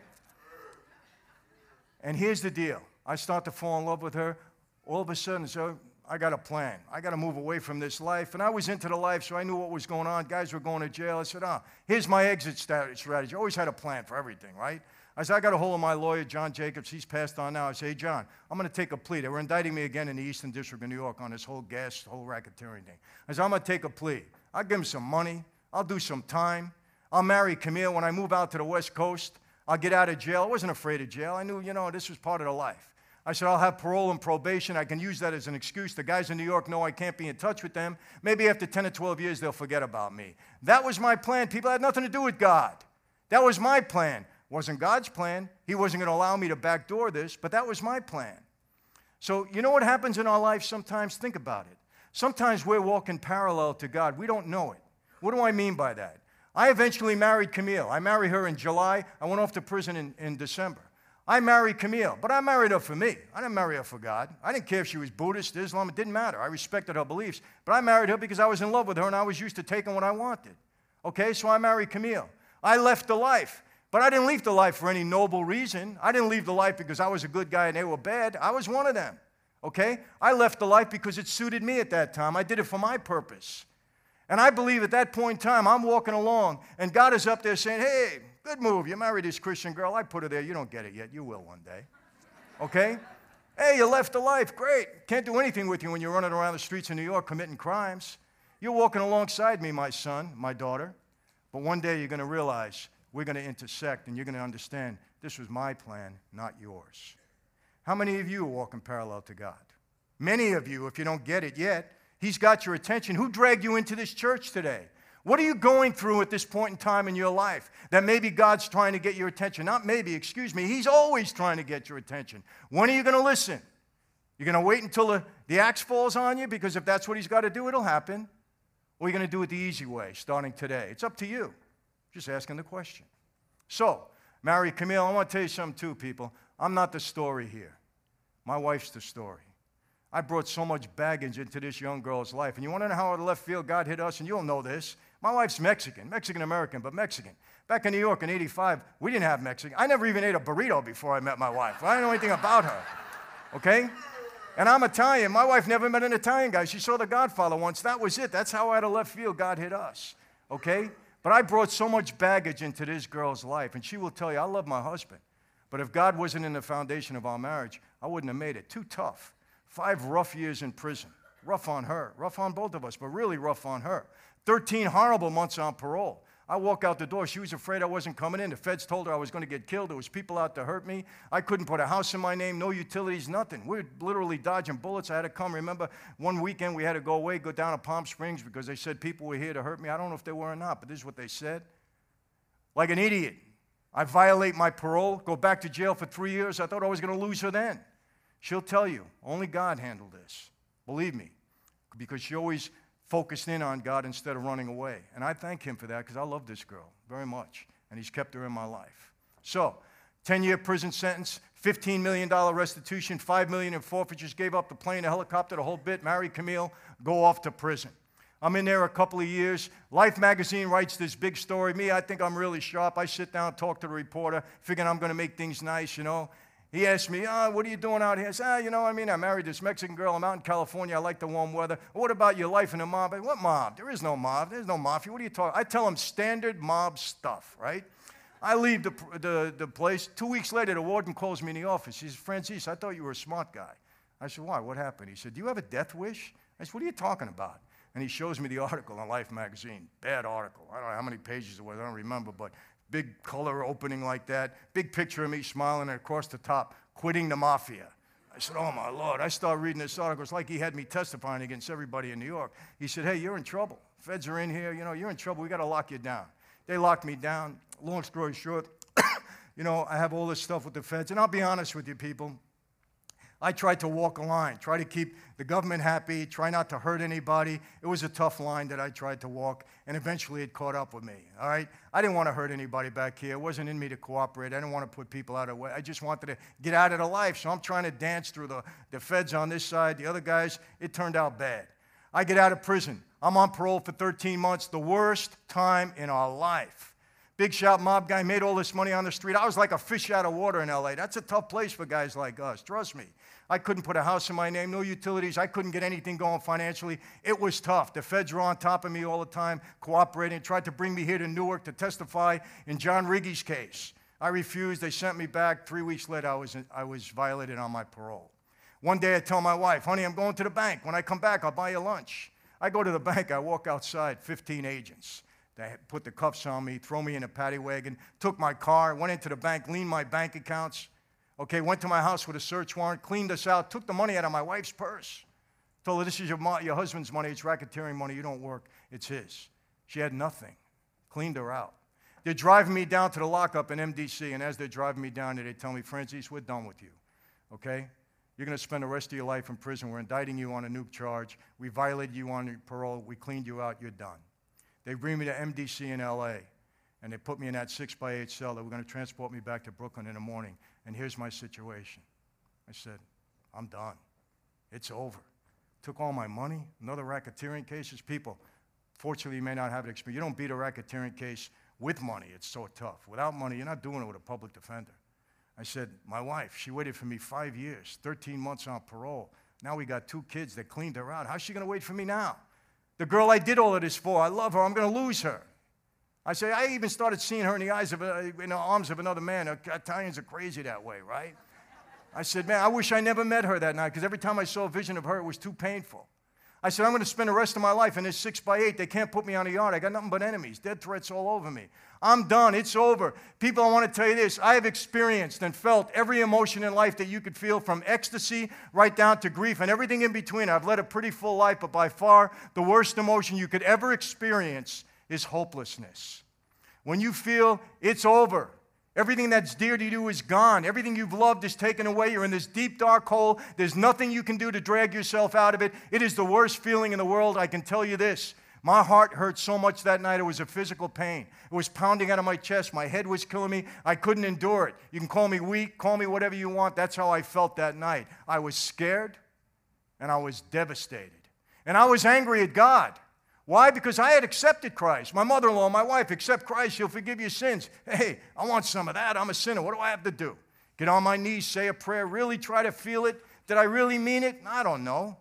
S4: And here's the deal I start to fall in love with her. All of a sudden, so I got a plan. I got to move away from this life. And I was into the life, so I knew what was going on. Guys were going to jail. I said, ah, here's my exit strategy. I always had a plan for everything, right? I said, I got a hold of my lawyer, John Jacobs. He's passed on now. I said, hey, John, I'm going to take a plea. They were indicting me again in the Eastern District of New York on this whole gas, whole racketeering thing. I said, I'm going to take a plea. I'll give him some money. I'll do some time. I'll marry Camille when I move out to the West Coast. I'll get out of jail. I wasn't afraid of jail. I knew, you know, this was part of the life. I said, I'll have parole and probation. I can use that as an excuse. The guys in New York know I can't be in touch with them. Maybe after 10 or 12 years, they'll forget about me. That was my plan. People had nothing to do with God. That was my plan. Wasn't God's plan. He wasn't going to allow me to backdoor this, but that was my plan. So, you know what happens in our life sometimes? Think about it. Sometimes we're walking parallel to God. We don't know it. What do I mean by that? I eventually married Camille. I married her in July. I went off to prison in, in December. I married Camille, but I married her for me. I didn't marry her for God. I didn't care if she was Buddhist, Islam, it didn't matter. I respected her beliefs. But I married her because I was in love with her and I was used to taking what I wanted. Okay, so I married Camille. I left the life, but I didn't leave the life for any noble reason. I didn't leave the life because I was a good guy and they were bad. I was one of them. Okay? I left the life because it suited me at that time. I did it for my purpose. And I believe at that point in time, I'm walking along and God is up there saying, hey, Good move. You married this Christian girl. I put her there. You don't get it yet. You will one day. Okay? Hey, you left the life. Great. Can't do anything with you when you're running around the streets of New York committing crimes. You're walking alongside me, my son, my daughter. But one day you're going to realize we're going to intersect and you're going to understand this was my plan, not yours. How many of you are walking parallel to God? Many of you, if you don't get it yet, He's got your attention. Who dragged you into this church today? What are you going through at this point in time in your life that maybe God's trying to get your attention? Not maybe, excuse me. He's always trying to get your attention. When are you going to listen? You're going to wait until the, the axe falls on you? Because if that's what He's got to do, it'll happen. Or you're going to do it the easy way, starting today? It's up to you. Just asking the question. So, Mary Camille, I want to tell you something too, people. I'm not the story here. My wife's the story. I brought so much baggage into this young girl's life. And you want to know how out of left field God hit us? And you'll know this. My wife's Mexican, Mexican American, but Mexican. Back in New York in 85, we didn't have Mexican. I never even ate a burrito before I met my wife. I didn't know anything about her. Okay? And I'm Italian. My wife never met an Italian guy. She saw The Godfather once. That was it. That's how out of left field God hit us. Okay? But I brought so much baggage into this girl's life. And she will tell you, I love my husband. But if God wasn't in the foundation of our marriage, I wouldn't have made it. Too tough. Five rough years in prison. Rough on her. Rough on both of us, but really rough on her. 13 horrible months on parole. I walk out the door. She was afraid I wasn't coming in. The feds told her I was going to get killed. There was people out to hurt me. I couldn't put a house in my name, no utilities, nothing. We were literally dodging bullets. I had to come. Remember, one weekend we had to go away, go down to Palm Springs because they said people were here to hurt me. I don't know if they were or not, but this is what they said. Like an idiot. I violate my parole, go back to jail for three years. I thought I was going to lose her then. She'll tell you, only God handled this. Believe me, because she always focused in on God instead of running away. And I thank Him for that because I love this girl very much, and He's kept her in my life. So, 10 year prison sentence, $15 million restitution, 5 million in forfeitures, gave up the plane, the helicopter, the whole bit, marry Camille, go off to prison. I'm in there a couple of years. Life magazine writes this big story. Me, I think I'm really sharp. I sit down, talk to the reporter, figuring I'm going to make things nice, you know. He asked me, oh, what are you doing out here? I said, ah, you know, I mean, I married this Mexican girl. I'm out in California. I like the warm weather. What about your life in the mob? What mob? There is no mob. There's no mafia. What are you talking? I tell him standard mob stuff, right? I leave the, the, the place. Two weeks later, the warden calls me in the office. He says, Franzese, I thought you were a smart guy. I said, why? What happened? He said, do you have a death wish? I said, what are you talking about? And he shows me the article in Life magazine. Bad article. I don't know how many pages it was. I don't remember, but big color opening like that. Big picture of me smiling, and across the top, quitting the mafia. I said, Oh my Lord. I started reading this article. It's like he had me testifying against everybody in New York. He said, Hey, you're in trouble. Feds are in here. You know, you're in trouble. We got to lock you down. They locked me down. Long story short, you know, I have all this stuff with the feds. And I'll be honest with you, people. I tried to walk a line, try to keep the government happy, try not to hurt anybody. It was a tough line that I tried to walk, and eventually it caught up with me. All right? I didn't want to hurt anybody back here. It wasn't in me to cooperate. I didn't want to put people out of the way. I just wanted to get out of the life. So I'm trying to dance through the, the feds on this side, the other guys. It turned out bad. I get out of prison. I'm on parole for 13 months, the worst time in our life. Big shot mob guy made all this money on the street. I was like a fish out of water in LA. That's a tough place for guys like us, trust me. I couldn't put a house in my name, no utilities. I couldn't get anything going financially. It was tough. The feds were on top of me all the time, cooperating, tried to bring me here to Newark to testify in John Riggi's case. I refused. They sent me back. Three weeks later, I was, I was violated on my parole. One day, I tell my wife, honey, I'm going to the bank. When I come back, I'll buy you lunch. I go to the bank, I walk outside, 15 agents. They put the cuffs on me, throw me in a paddy wagon, took my car, went into the bank, leaned my bank accounts. Okay, went to my house with a search warrant, cleaned us out, took the money out of my wife's purse. Told her, This is your, mo- your husband's money. It's racketeering money. You don't work. It's his. She had nothing. Cleaned her out. They're driving me down to the lockup in MDC, and as they're driving me down there, they tell me, Franzese, we're done with you. Okay? You're going to spend the rest of your life in prison. We're indicting you on a nuke charge. We violated you on parole. We cleaned you out. You're done. They bring me to MDC in LA, and they put me in that six by eight cell. They were going to transport me back to Brooklyn in the morning and here's my situation. I said, I'm done. It's over. Took all my money, another racketeering cases. People, fortunately, you may not have it experience. You don't beat a racketeering case with money. It's so tough. Without money, you're not doing it with a public defender. I said, my wife, she waited for me five years, 13 months on parole. Now we got two kids that cleaned her out. How's she going to wait for me now? The girl I did all of this for, I love her. I'm going to lose her. I say, I even started seeing her in the eyes of, a, in the arms of another man. Uh, Italians are crazy that way, right? I said, man, I wish I never met her that night because every time I saw a vision of her, it was too painful. I said, I'm going to spend the rest of my life in this six by eight. They can't put me on a yard. I got nothing but enemies, dead threats all over me. I'm done. It's over. People, I want to tell you this. I have experienced and felt every emotion in life that you could feel from ecstasy right down to grief and everything in between. I've led a pretty full life, but by far the worst emotion you could ever experience is hopelessness. When you feel it's over, everything that's dear to you is gone, everything you've loved is taken away, you're in this deep, dark hole, there's nothing you can do to drag yourself out of it. It is the worst feeling in the world. I can tell you this. My heart hurt so much that night, it was a physical pain. It was pounding out of my chest. My head was killing me. I couldn't endure it. You can call me weak, call me whatever you want. That's how I felt that night. I was scared and I was devastated. And I was angry at God. Why? Because I had accepted Christ. My mother in law, my wife, accept Christ, He'll forgive your sins. Hey, I want some of that. I'm a sinner. What do I have to do? Get on my knees, say a prayer, really try to feel it? Did I really mean it? I don't know.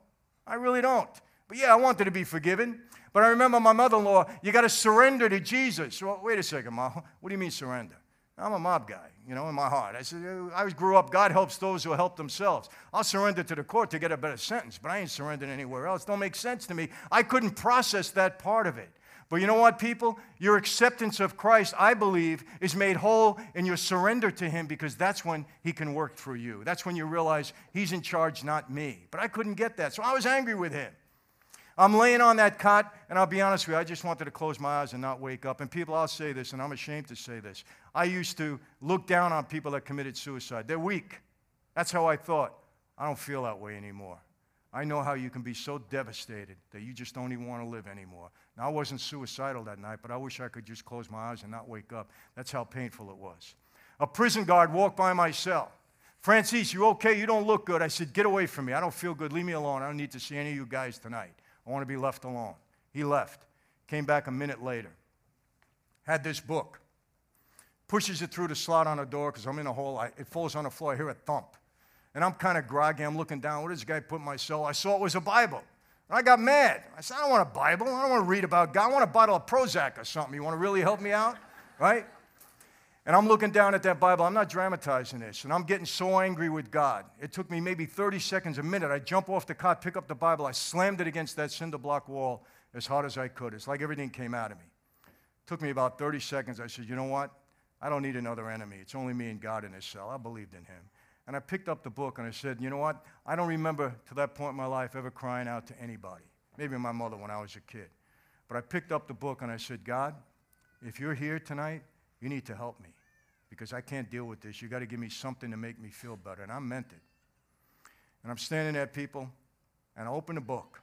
S4: I really don't. But yeah, I wanted to be forgiven. But I remember my mother in law, you got to surrender to Jesus. Well, wait a second, Ma. What do you mean surrender? I'm a mob guy, you know, in my heart. I said, I grew up, God helps those who help themselves. I'll surrender to the court to get a better sentence, but I ain't surrendering anywhere else. Don't make sense to me. I couldn't process that part of it. But you know what, people? Your acceptance of Christ, I believe, is made whole in your surrender to Him because that's when He can work through you. That's when you realize He's in charge, not me. But I couldn't get that, so I was angry with Him. I'm laying on that cot, and I'll be honest with you, I just wanted to close my eyes and not wake up. And people, I'll say this, and I'm ashamed to say this. I used to look down on people that committed suicide. They're weak. That's how I thought. I don't feel that way anymore. I know how you can be so devastated that you just don't even want to live anymore. Now, I wasn't suicidal that night, but I wish I could just close my eyes and not wake up. That's how painful it was. A prison guard walked by my cell. Franzese, you okay? You don't look good. I said, Get away from me. I don't feel good. Leave me alone. I don't need to see any of you guys tonight. I want to be left alone. He left. Came back a minute later. Had this book. Pushes it through the slot on the door because I'm in a hole. I, it falls on the floor. I hear a thump. And I'm kind of groggy. I'm looking down. What does this guy put in my cell? I saw it was a Bible. And I got mad. I said, I don't want a Bible. I don't want to read about God. I want a bottle of Prozac or something. You want to really help me out? Right? And I'm looking down at that Bible. I'm not dramatizing this. And I'm getting so angry with God. It took me maybe 30 seconds, a minute. I jump off the cot, pick up the Bible. I slammed it against that cinder block wall as hard as I could. It's like everything came out of me. It took me about 30 seconds. I said, You know what? I don't need another enemy. It's only me and God in this cell. I believed in him. And I picked up the book and I said, You know what? I don't remember to that point in my life ever crying out to anybody. Maybe my mother when I was a kid. But I picked up the book and I said, God, if you're here tonight, you need to help me because I can't deal with this. You got to give me something to make me feel better. And I meant it. And I'm standing there, people, and I open a book,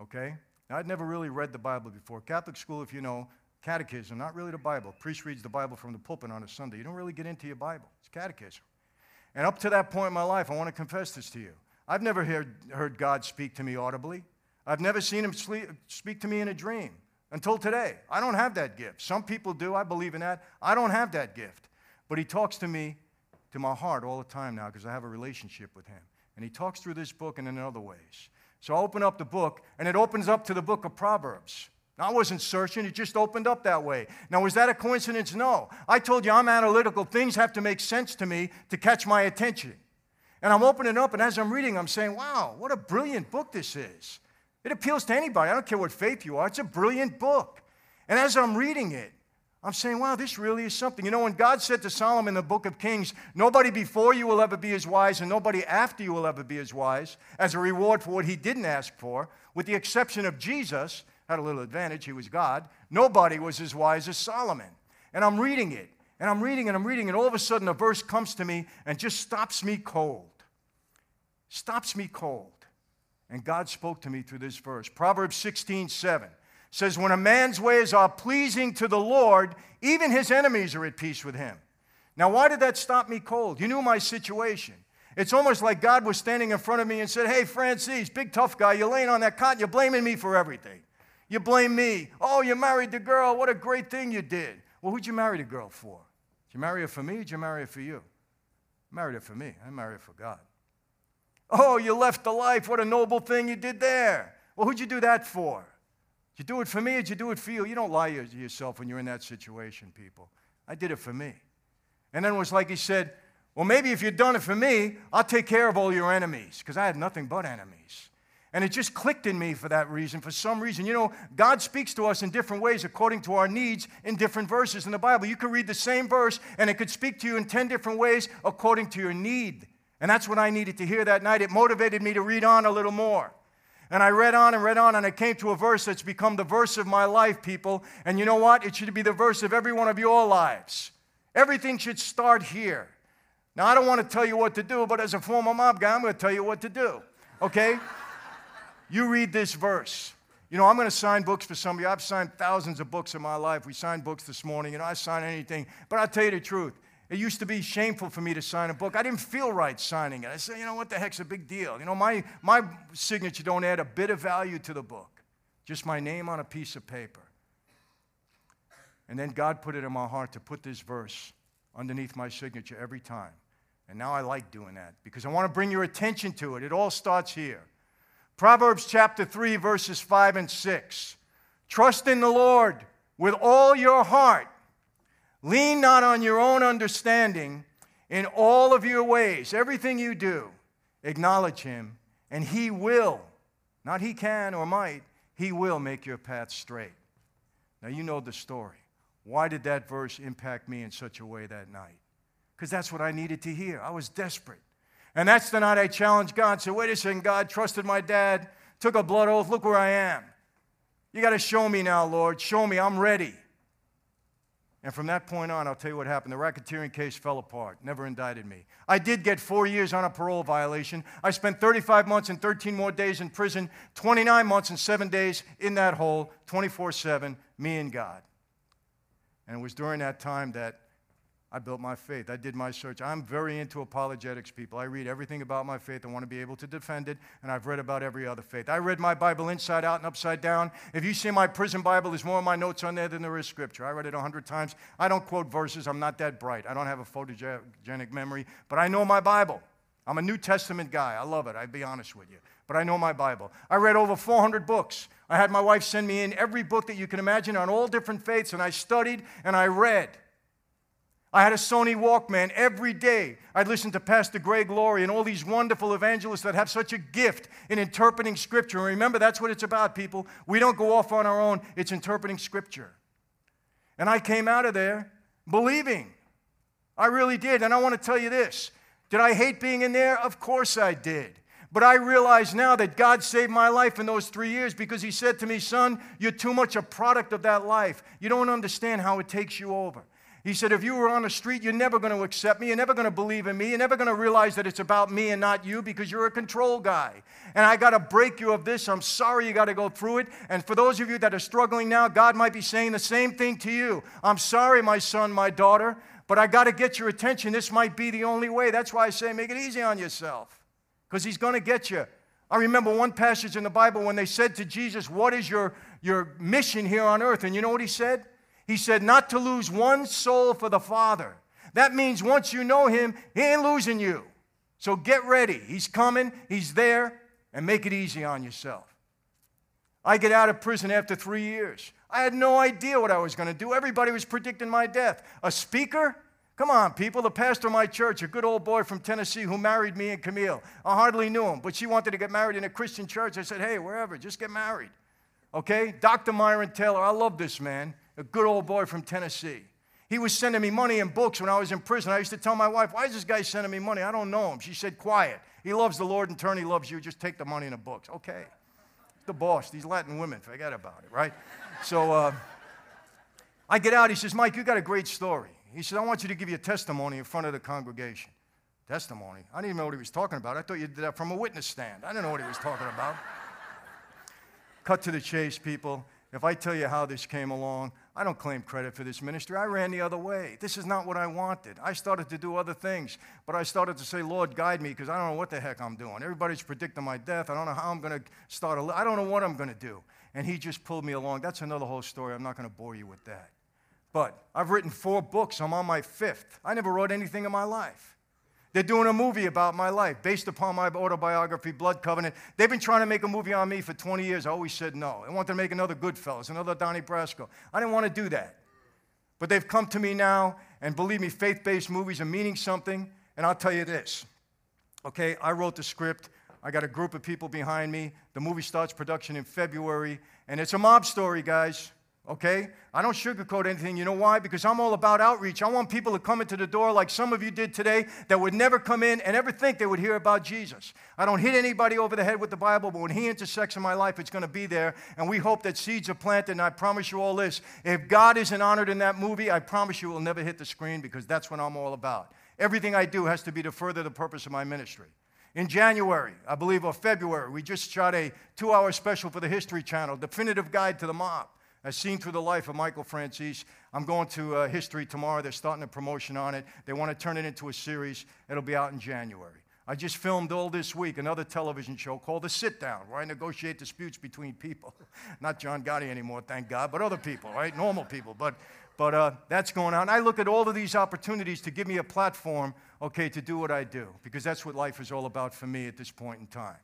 S4: okay? Now, I'd never really read the Bible before. Catholic school, if you know, catechism, not really the Bible. Priest reads the Bible from the pulpit on a Sunday. You don't really get into your Bible, it's catechism. And up to that point in my life, I want to confess this to you. I've never heard, heard God speak to me audibly. I've never seen him sleep, speak to me in a dream until today. I don't have that gift. Some people do. I believe in that. I don't have that gift. But he talks to me, to my heart all the time now because I have a relationship with him. And he talks through this book and in other ways. So I open up the book, and it opens up to the book of Proverbs. Now, I wasn't searching, it just opened up that way. Now, was that a coincidence? No. I told you I'm analytical. Things have to make sense to me to catch my attention. And I'm opening up, and as I'm reading, I'm saying, wow, what a brilliant book this is. It appeals to anybody. I don't care what faith you are, it's a brilliant book. And as I'm reading it, I'm saying, wow, this really is something. You know, when God said to Solomon in the book of Kings, nobody before you will ever be as wise, and nobody after you will ever be as wise, as a reward for what he didn't ask for, with the exception of Jesus, had a little advantage, he was God. Nobody was as wise as Solomon. And I'm reading it, and I'm reading and I'm reading, and all of a sudden a verse comes to me and just stops me cold. Stops me cold. And God spoke to me through this verse. Proverbs 16, 7 says, When a man's ways are pleasing to the Lord, even his enemies are at peace with him. Now, why did that stop me cold? You knew my situation. It's almost like God was standing in front of me and said, Hey, Franzese, big tough guy, you're laying on that cot, you're blaming me for everything. You blame me. Oh, you married the girl, what a great thing you did. Well, who'd you marry the girl for? Did you marry her for me did you marry her for you? I married her for me. I married her for God. Oh, you left the life, what a noble thing you did there. Well, who'd you do that for? Did you do it for me or did you do it for you? You don't lie to yourself when you're in that situation, people. I did it for me. And then it was like he said, Well, maybe if you'd done it for me, I'll take care of all your enemies, because I had nothing but enemies. And it just clicked in me for that reason, for some reason. You know, God speaks to us in different ways according to our needs in different verses in the Bible. You could read the same verse and it could speak to you in 10 different ways according to your need. And that's what I needed to hear that night. It motivated me to read on a little more. And I read on and read on, and I came to a verse that's become the verse of my life, people. And you know what? It should be the verse of every one of your lives. Everything should start here. Now, I don't want to tell you what to do, but as a former mob guy, I'm going to tell you what to do. Okay? you read this verse. You know, I'm going to sign books for some of you. I've signed thousands of books in my life. We signed books this morning. You know, I sign anything. But I'll tell you the truth. It used to be shameful for me to sign a book. I didn't feel right signing it. I said, you know what the heck's a big deal? You know, my, my signature don't add a bit of value to the book, just my name on a piece of paper. And then God put it in my heart to put this verse underneath my signature every time. And now I like doing that because I want to bring your attention to it. It all starts here. Proverbs chapter 3, verses 5 and 6. Trust in the Lord with all your heart Lean not on your own understanding in all of your ways. Everything you do, acknowledge Him, and He will, not He can or might, He will make your path straight. Now, you know the story. Why did that verse impact me in such a way that night? Because that's what I needed to hear. I was desperate. And that's the night I challenged God. Said, wait a second, God, trusted my dad, took a blood oath. Look where I am. You got to show me now, Lord. Show me. I'm ready. And from that point on, I'll tell you what happened. The racketeering case fell apart, never indicted me. I did get four years on a parole violation. I spent 35 months and 13 more days in prison, 29 months and seven days in that hole, 24 7, me and God. And it was during that time that I built my faith. I did my search. I'm very into apologetics, people. I read everything about my faith. I want to be able to defend it, and I've read about every other faith. I read my Bible inside out and upside down. If you see my prison Bible, there's more of my notes on there than there is scripture. I read it a hundred times. I don't quote verses. I'm not that bright. I don't have a photogenic memory, but I know my Bible. I'm a New Testament guy. I love it. I'd be honest with you. But I know my Bible. I read over 400 books. I had my wife send me in every book that you can imagine on all different faiths, and I studied and I read. I had a Sony Walkman every day. I'd listen to Pastor Greg Laurie and all these wonderful evangelists that have such a gift in interpreting Scripture. And remember, that's what it's about, people. We don't go off on our own, it's interpreting Scripture. And I came out of there believing. I really did. And I want to tell you this Did I hate being in there? Of course I did. But I realize now that God saved my life in those three years because He said to me, Son, you're too much a product of that life. You don't understand how it takes you over. He said, If you were on the street, you're never going to accept me. You're never going to believe in me. You're never going to realize that it's about me and not you because you're a control guy. And I got to break you of this. I'm sorry you got to go through it. And for those of you that are struggling now, God might be saying the same thing to you. I'm sorry, my son, my daughter, but I got to get your attention. This might be the only way. That's why I say make it easy on yourself because He's going to get you. I remember one passage in the Bible when they said to Jesus, What is your, your mission here on earth? And you know what He said? He said, not to lose one soul for the Father. That means once you know Him, He ain't losing you. So get ready. He's coming, He's there, and make it easy on yourself. I get out of prison after three years. I had no idea what I was going to do. Everybody was predicting my death. A speaker? Come on, people. The pastor of my church, a good old boy from Tennessee who married me and Camille. I hardly knew him, but she wanted to get married in a Christian church. I said, hey, wherever, just get married. Okay? Dr. Myron Taylor, I love this man a good old boy from Tennessee. He was sending me money and books when I was in prison. I used to tell my wife, Why is this guy sending me money? I don't know him. She said, Quiet. He loves the Lord in turn, he loves you. Just take the money and the books. Okay. The boss, these Latin women, forget about it, right? So uh, I get out. He says, Mike, you got a great story. He said, I want you to give you a testimony in front of the congregation. Testimony? I didn't even know what he was talking about. I thought you did that from a witness stand. I didn't know what he was talking about. Cut to the chase, people. If I tell you how this came along, I don't claim credit for this ministry. I ran the other way. This is not what I wanted. I started to do other things, but I started to say, Lord, guide me, because I don't know what the heck I'm doing. Everybody's predicting my death. I don't know how I'm going to start. I don't know what I'm going to do. And he just pulled me along. That's another whole story. I'm not going to bore you with that. But I've written four books. I'm on my fifth. I never wrote anything in my life. They're doing a movie about my life based upon my autobiography, Blood Covenant. They've been trying to make a movie on me for 20 years. I always said no. They wanted to make another Goodfellas, another Donnie Brasco. I didn't want to do that. But they've come to me now, and believe me, faith based movies are meaning something. And I'll tell you this okay, I wrote the script. I got a group of people behind me. The movie starts production in February, and it's a mob story, guys okay? I don't sugarcoat anything. You know why? Because I'm all about outreach. I want people to come into the door like some of you did today that would never come in and ever think they would hear about Jesus. I don't hit anybody over the head with the Bible, but when He intersects in my life, it's going to be there. And we hope that seeds are planted. And I promise you all this if God isn't honored in that movie, I promise you it will never hit the screen because that's what I'm all about. Everything I do has to be to further the purpose of my ministry. In January, I believe, or February, we just shot a two hour special for the History Channel, Definitive Guide to the Mob as seen through the life of Michael Franzese. I'm going to uh, History tomorrow. They're starting a promotion on it. They want to turn it into a series. It'll be out in January. I just filmed all this week another television show called The Sit Down, where I negotiate disputes between people. Not John Gotti anymore, thank God, but other people, right? Normal people. But, but uh, that's going on. I look at all of these opportunities to give me a platform, okay, to do what I do, because that's what life is all about for me at this point in time,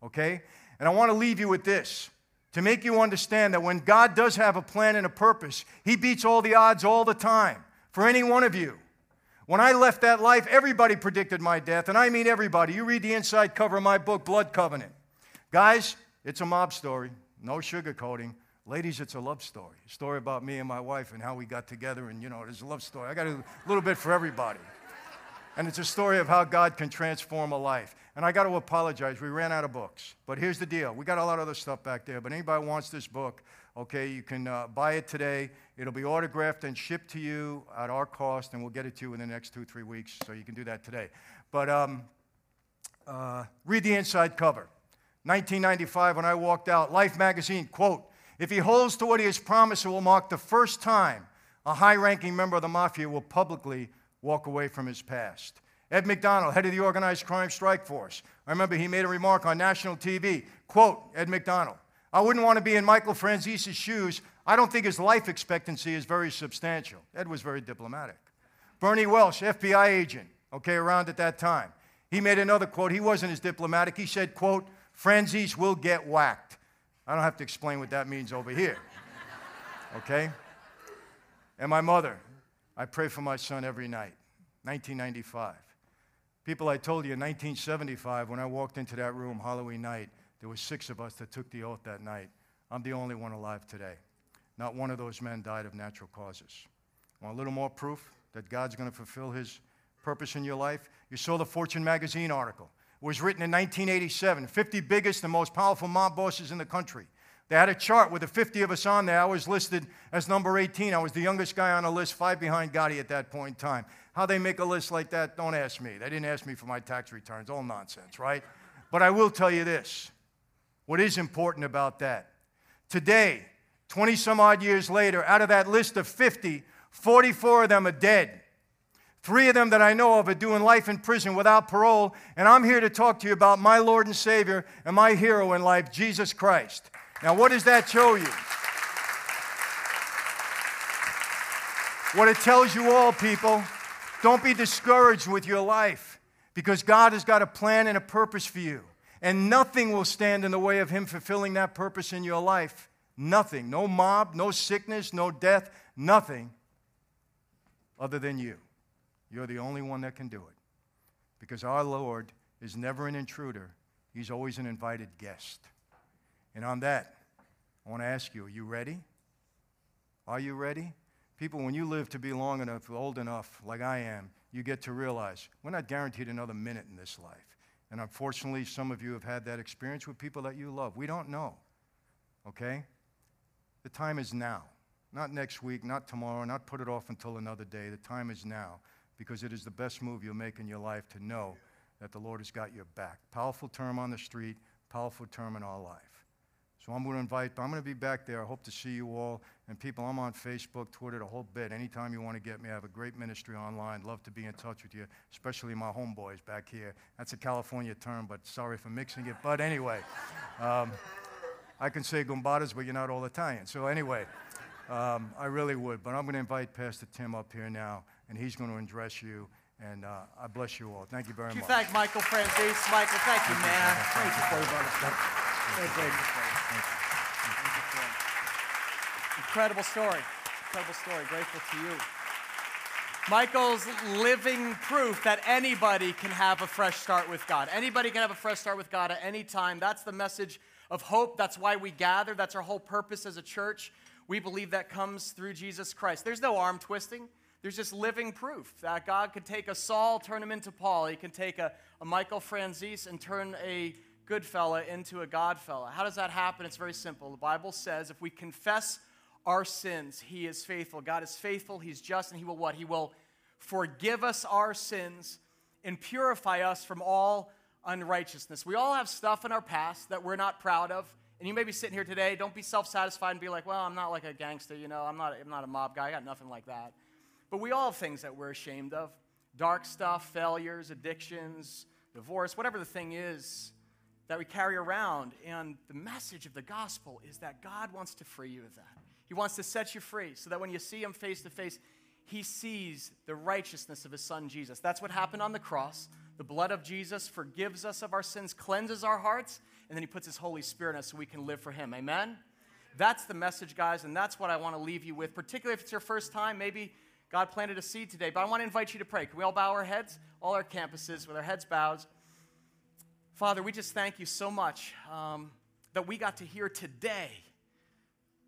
S4: okay? And I want to leave you with this to make you understand that when God does have a plan and a purpose, He beats all the odds all the time for any one of you. When I left that life, everybody predicted my death, and I mean everybody. You read the inside cover of my book, Blood Covenant. Guys, it's a mob story, no sugarcoating. Ladies, it's a love story. A story about me and my wife and how we got together, and you know, it's a love story. I got a little bit for everybody. And it's a story of how God can transform a life. And I got to apologize. We ran out of books. But here's the deal we got a lot of other stuff back there. But anybody wants this book, okay, you can uh, buy it today. It'll be autographed and shipped to you at our cost, and we'll get it to you in the next two, three weeks. So you can do that today. But um, uh, read the inside cover. 1995, when I walked out, Life magazine, quote, if he holds to what he has promised, it will mark the first time a high ranking member of the mafia will publicly walk away from his past. Ed McDonald, head of the organized crime strike force. I remember he made a remark on national TV. Quote, Ed McDonald, I wouldn't want to be in Michael Franzese' shoes. I don't think his life expectancy is very substantial. Ed was very diplomatic. Bernie Welsh, FBI agent, okay, around at that time. He made another quote. He wasn't as diplomatic. He said, quote, Franzese will get whacked. I don't have to explain what that means over here. Okay? And my mother, I pray for my son every night. 1995. People, I told you in 1975, when I walked into that room Halloween night, there were six of us that took the oath that night. I'm the only one alive today. Not one of those men died of natural causes. Want a little more proof that God's going to fulfill his purpose in your life? You saw the Fortune magazine article. It was written in 1987. 50 biggest and most powerful mob bosses in the country. They had a chart with the 50 of us on there. I was listed as number 18. I was the youngest guy on the list, five behind Gotti at that point in time. How they make a list like that, don't ask me. They didn't ask me for my tax returns. All nonsense, right? But I will tell you this what is important about that? Today, 20 some odd years later, out of that list of 50, 44 of them are dead. Three of them that I know of are doing life in prison without parole, and I'm here to talk to you about my Lord and Savior and my hero in life, Jesus Christ. Now, what does that show you? What it tells you all, people, don't be discouraged with your life because God has got a plan and a purpose for you. And nothing will stand in the way of Him fulfilling that purpose in your life. Nothing. No mob, no sickness, no death, nothing other than you. You're the only one that can do it. Because our Lord is never an intruder, He's always an invited guest. And on that, I want to ask you are you ready? Are you ready? People, when you live to be long enough, old enough, like I am, you get to realize we're not guaranteed another minute in this life. And unfortunately, some of you have had that experience with people that you love. We don't know. Okay? The time is now. Not next week, not tomorrow, not put it off until another day. The time is now because it is the best move you'll make in your life to know that the Lord has got your back. Powerful term on the street, powerful term in our life. So I'm going to invite, I'm going to be back there. I hope to see you all. And people, I'm on Facebook, Twitter, the whole bit. Anytime you want to get me, I have a great ministry online. Love to be in touch with you, especially my homeboys back here. That's a California term, but sorry for mixing it. But anyway, um, I can say gumbadas, but you're not all Italian. So anyway, um, I really would. But I'm going to invite Pastor Tim up here now and he's going to address you. And uh, I bless you all. Thank you very
S5: Thank
S4: much.
S5: You thank Michael Franzese. Michael, thank you, man. Thank you for you. Thank you. Incredible story. Incredible story. Grateful to you. Michael's living proof that anybody can have a fresh start with God. Anybody can have a fresh start with God at any time. That's the message of hope. That's why we gather. That's our whole purpose as a church. We believe that comes through Jesus Christ. There's no arm twisting. There's just living proof that God could take a Saul, turn him into Paul. He can take a, a Michael Franzese and turn a good fella into a God fella. How does that happen? It's very simple. The Bible says if we confess our sins, He is faithful. God is faithful, He's just, and He will what? He will forgive us our sins and purify us from all unrighteousness. We all have stuff in our past that we're not proud of. And you may be sitting here today, don't be self satisfied and be like, well, I'm not like a gangster, you know, I'm not, I'm not a mob guy, I got nothing like that. But we all have things that we're ashamed of dark stuff, failures, addictions, divorce, whatever the thing is that we carry around. And the message of the gospel is that God wants to free you of that. He wants to set you free so that when you see Him face to face, He sees the righteousness of His Son Jesus. That's what happened on the cross. The blood of Jesus forgives us of our sins, cleanses our hearts, and then He puts His Holy Spirit in us so we can live for Him. Amen? That's the message, guys, and that's what I want to leave you with, particularly if it's your first time. Maybe God planted a seed today, but I want to invite you to pray. Can we all bow our heads? All our campuses with our heads bowed. Father, we just thank you so much um, that we got to hear today.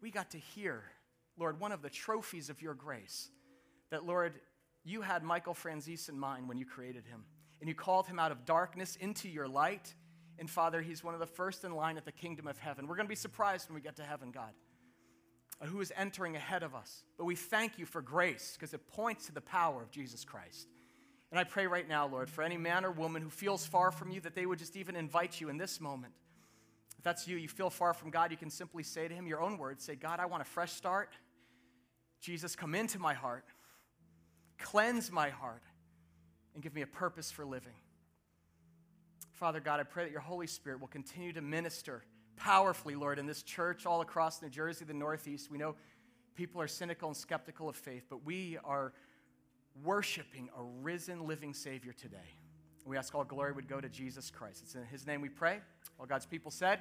S5: We got to hear, Lord, one of the trophies of your grace. That, Lord, you had Michael Franzese in mind when you created him, and you called him out of darkness into your light. And Father, he's one of the first in line at the kingdom of heaven. We're going to be surprised when we get to heaven, God, uh, who is entering ahead of us. But we thank you for grace because it points to the power of Jesus Christ. And I pray right now, Lord, for any man or woman who feels far from you, that they would just even invite you in this moment. That's you, you feel far from God, you can simply say to him your own words say, God, I want a fresh start. Jesus, come into my heart, cleanse my heart, and give me a purpose for living. Father God, I pray that your Holy Spirit will continue to minister powerfully, Lord, in this church all across New Jersey, the Northeast. We know people are cynical and skeptical of faith, but we are worshiping a risen, living Savior today. We ask all glory would go to Jesus Christ. It's in His name we pray. All God's people said,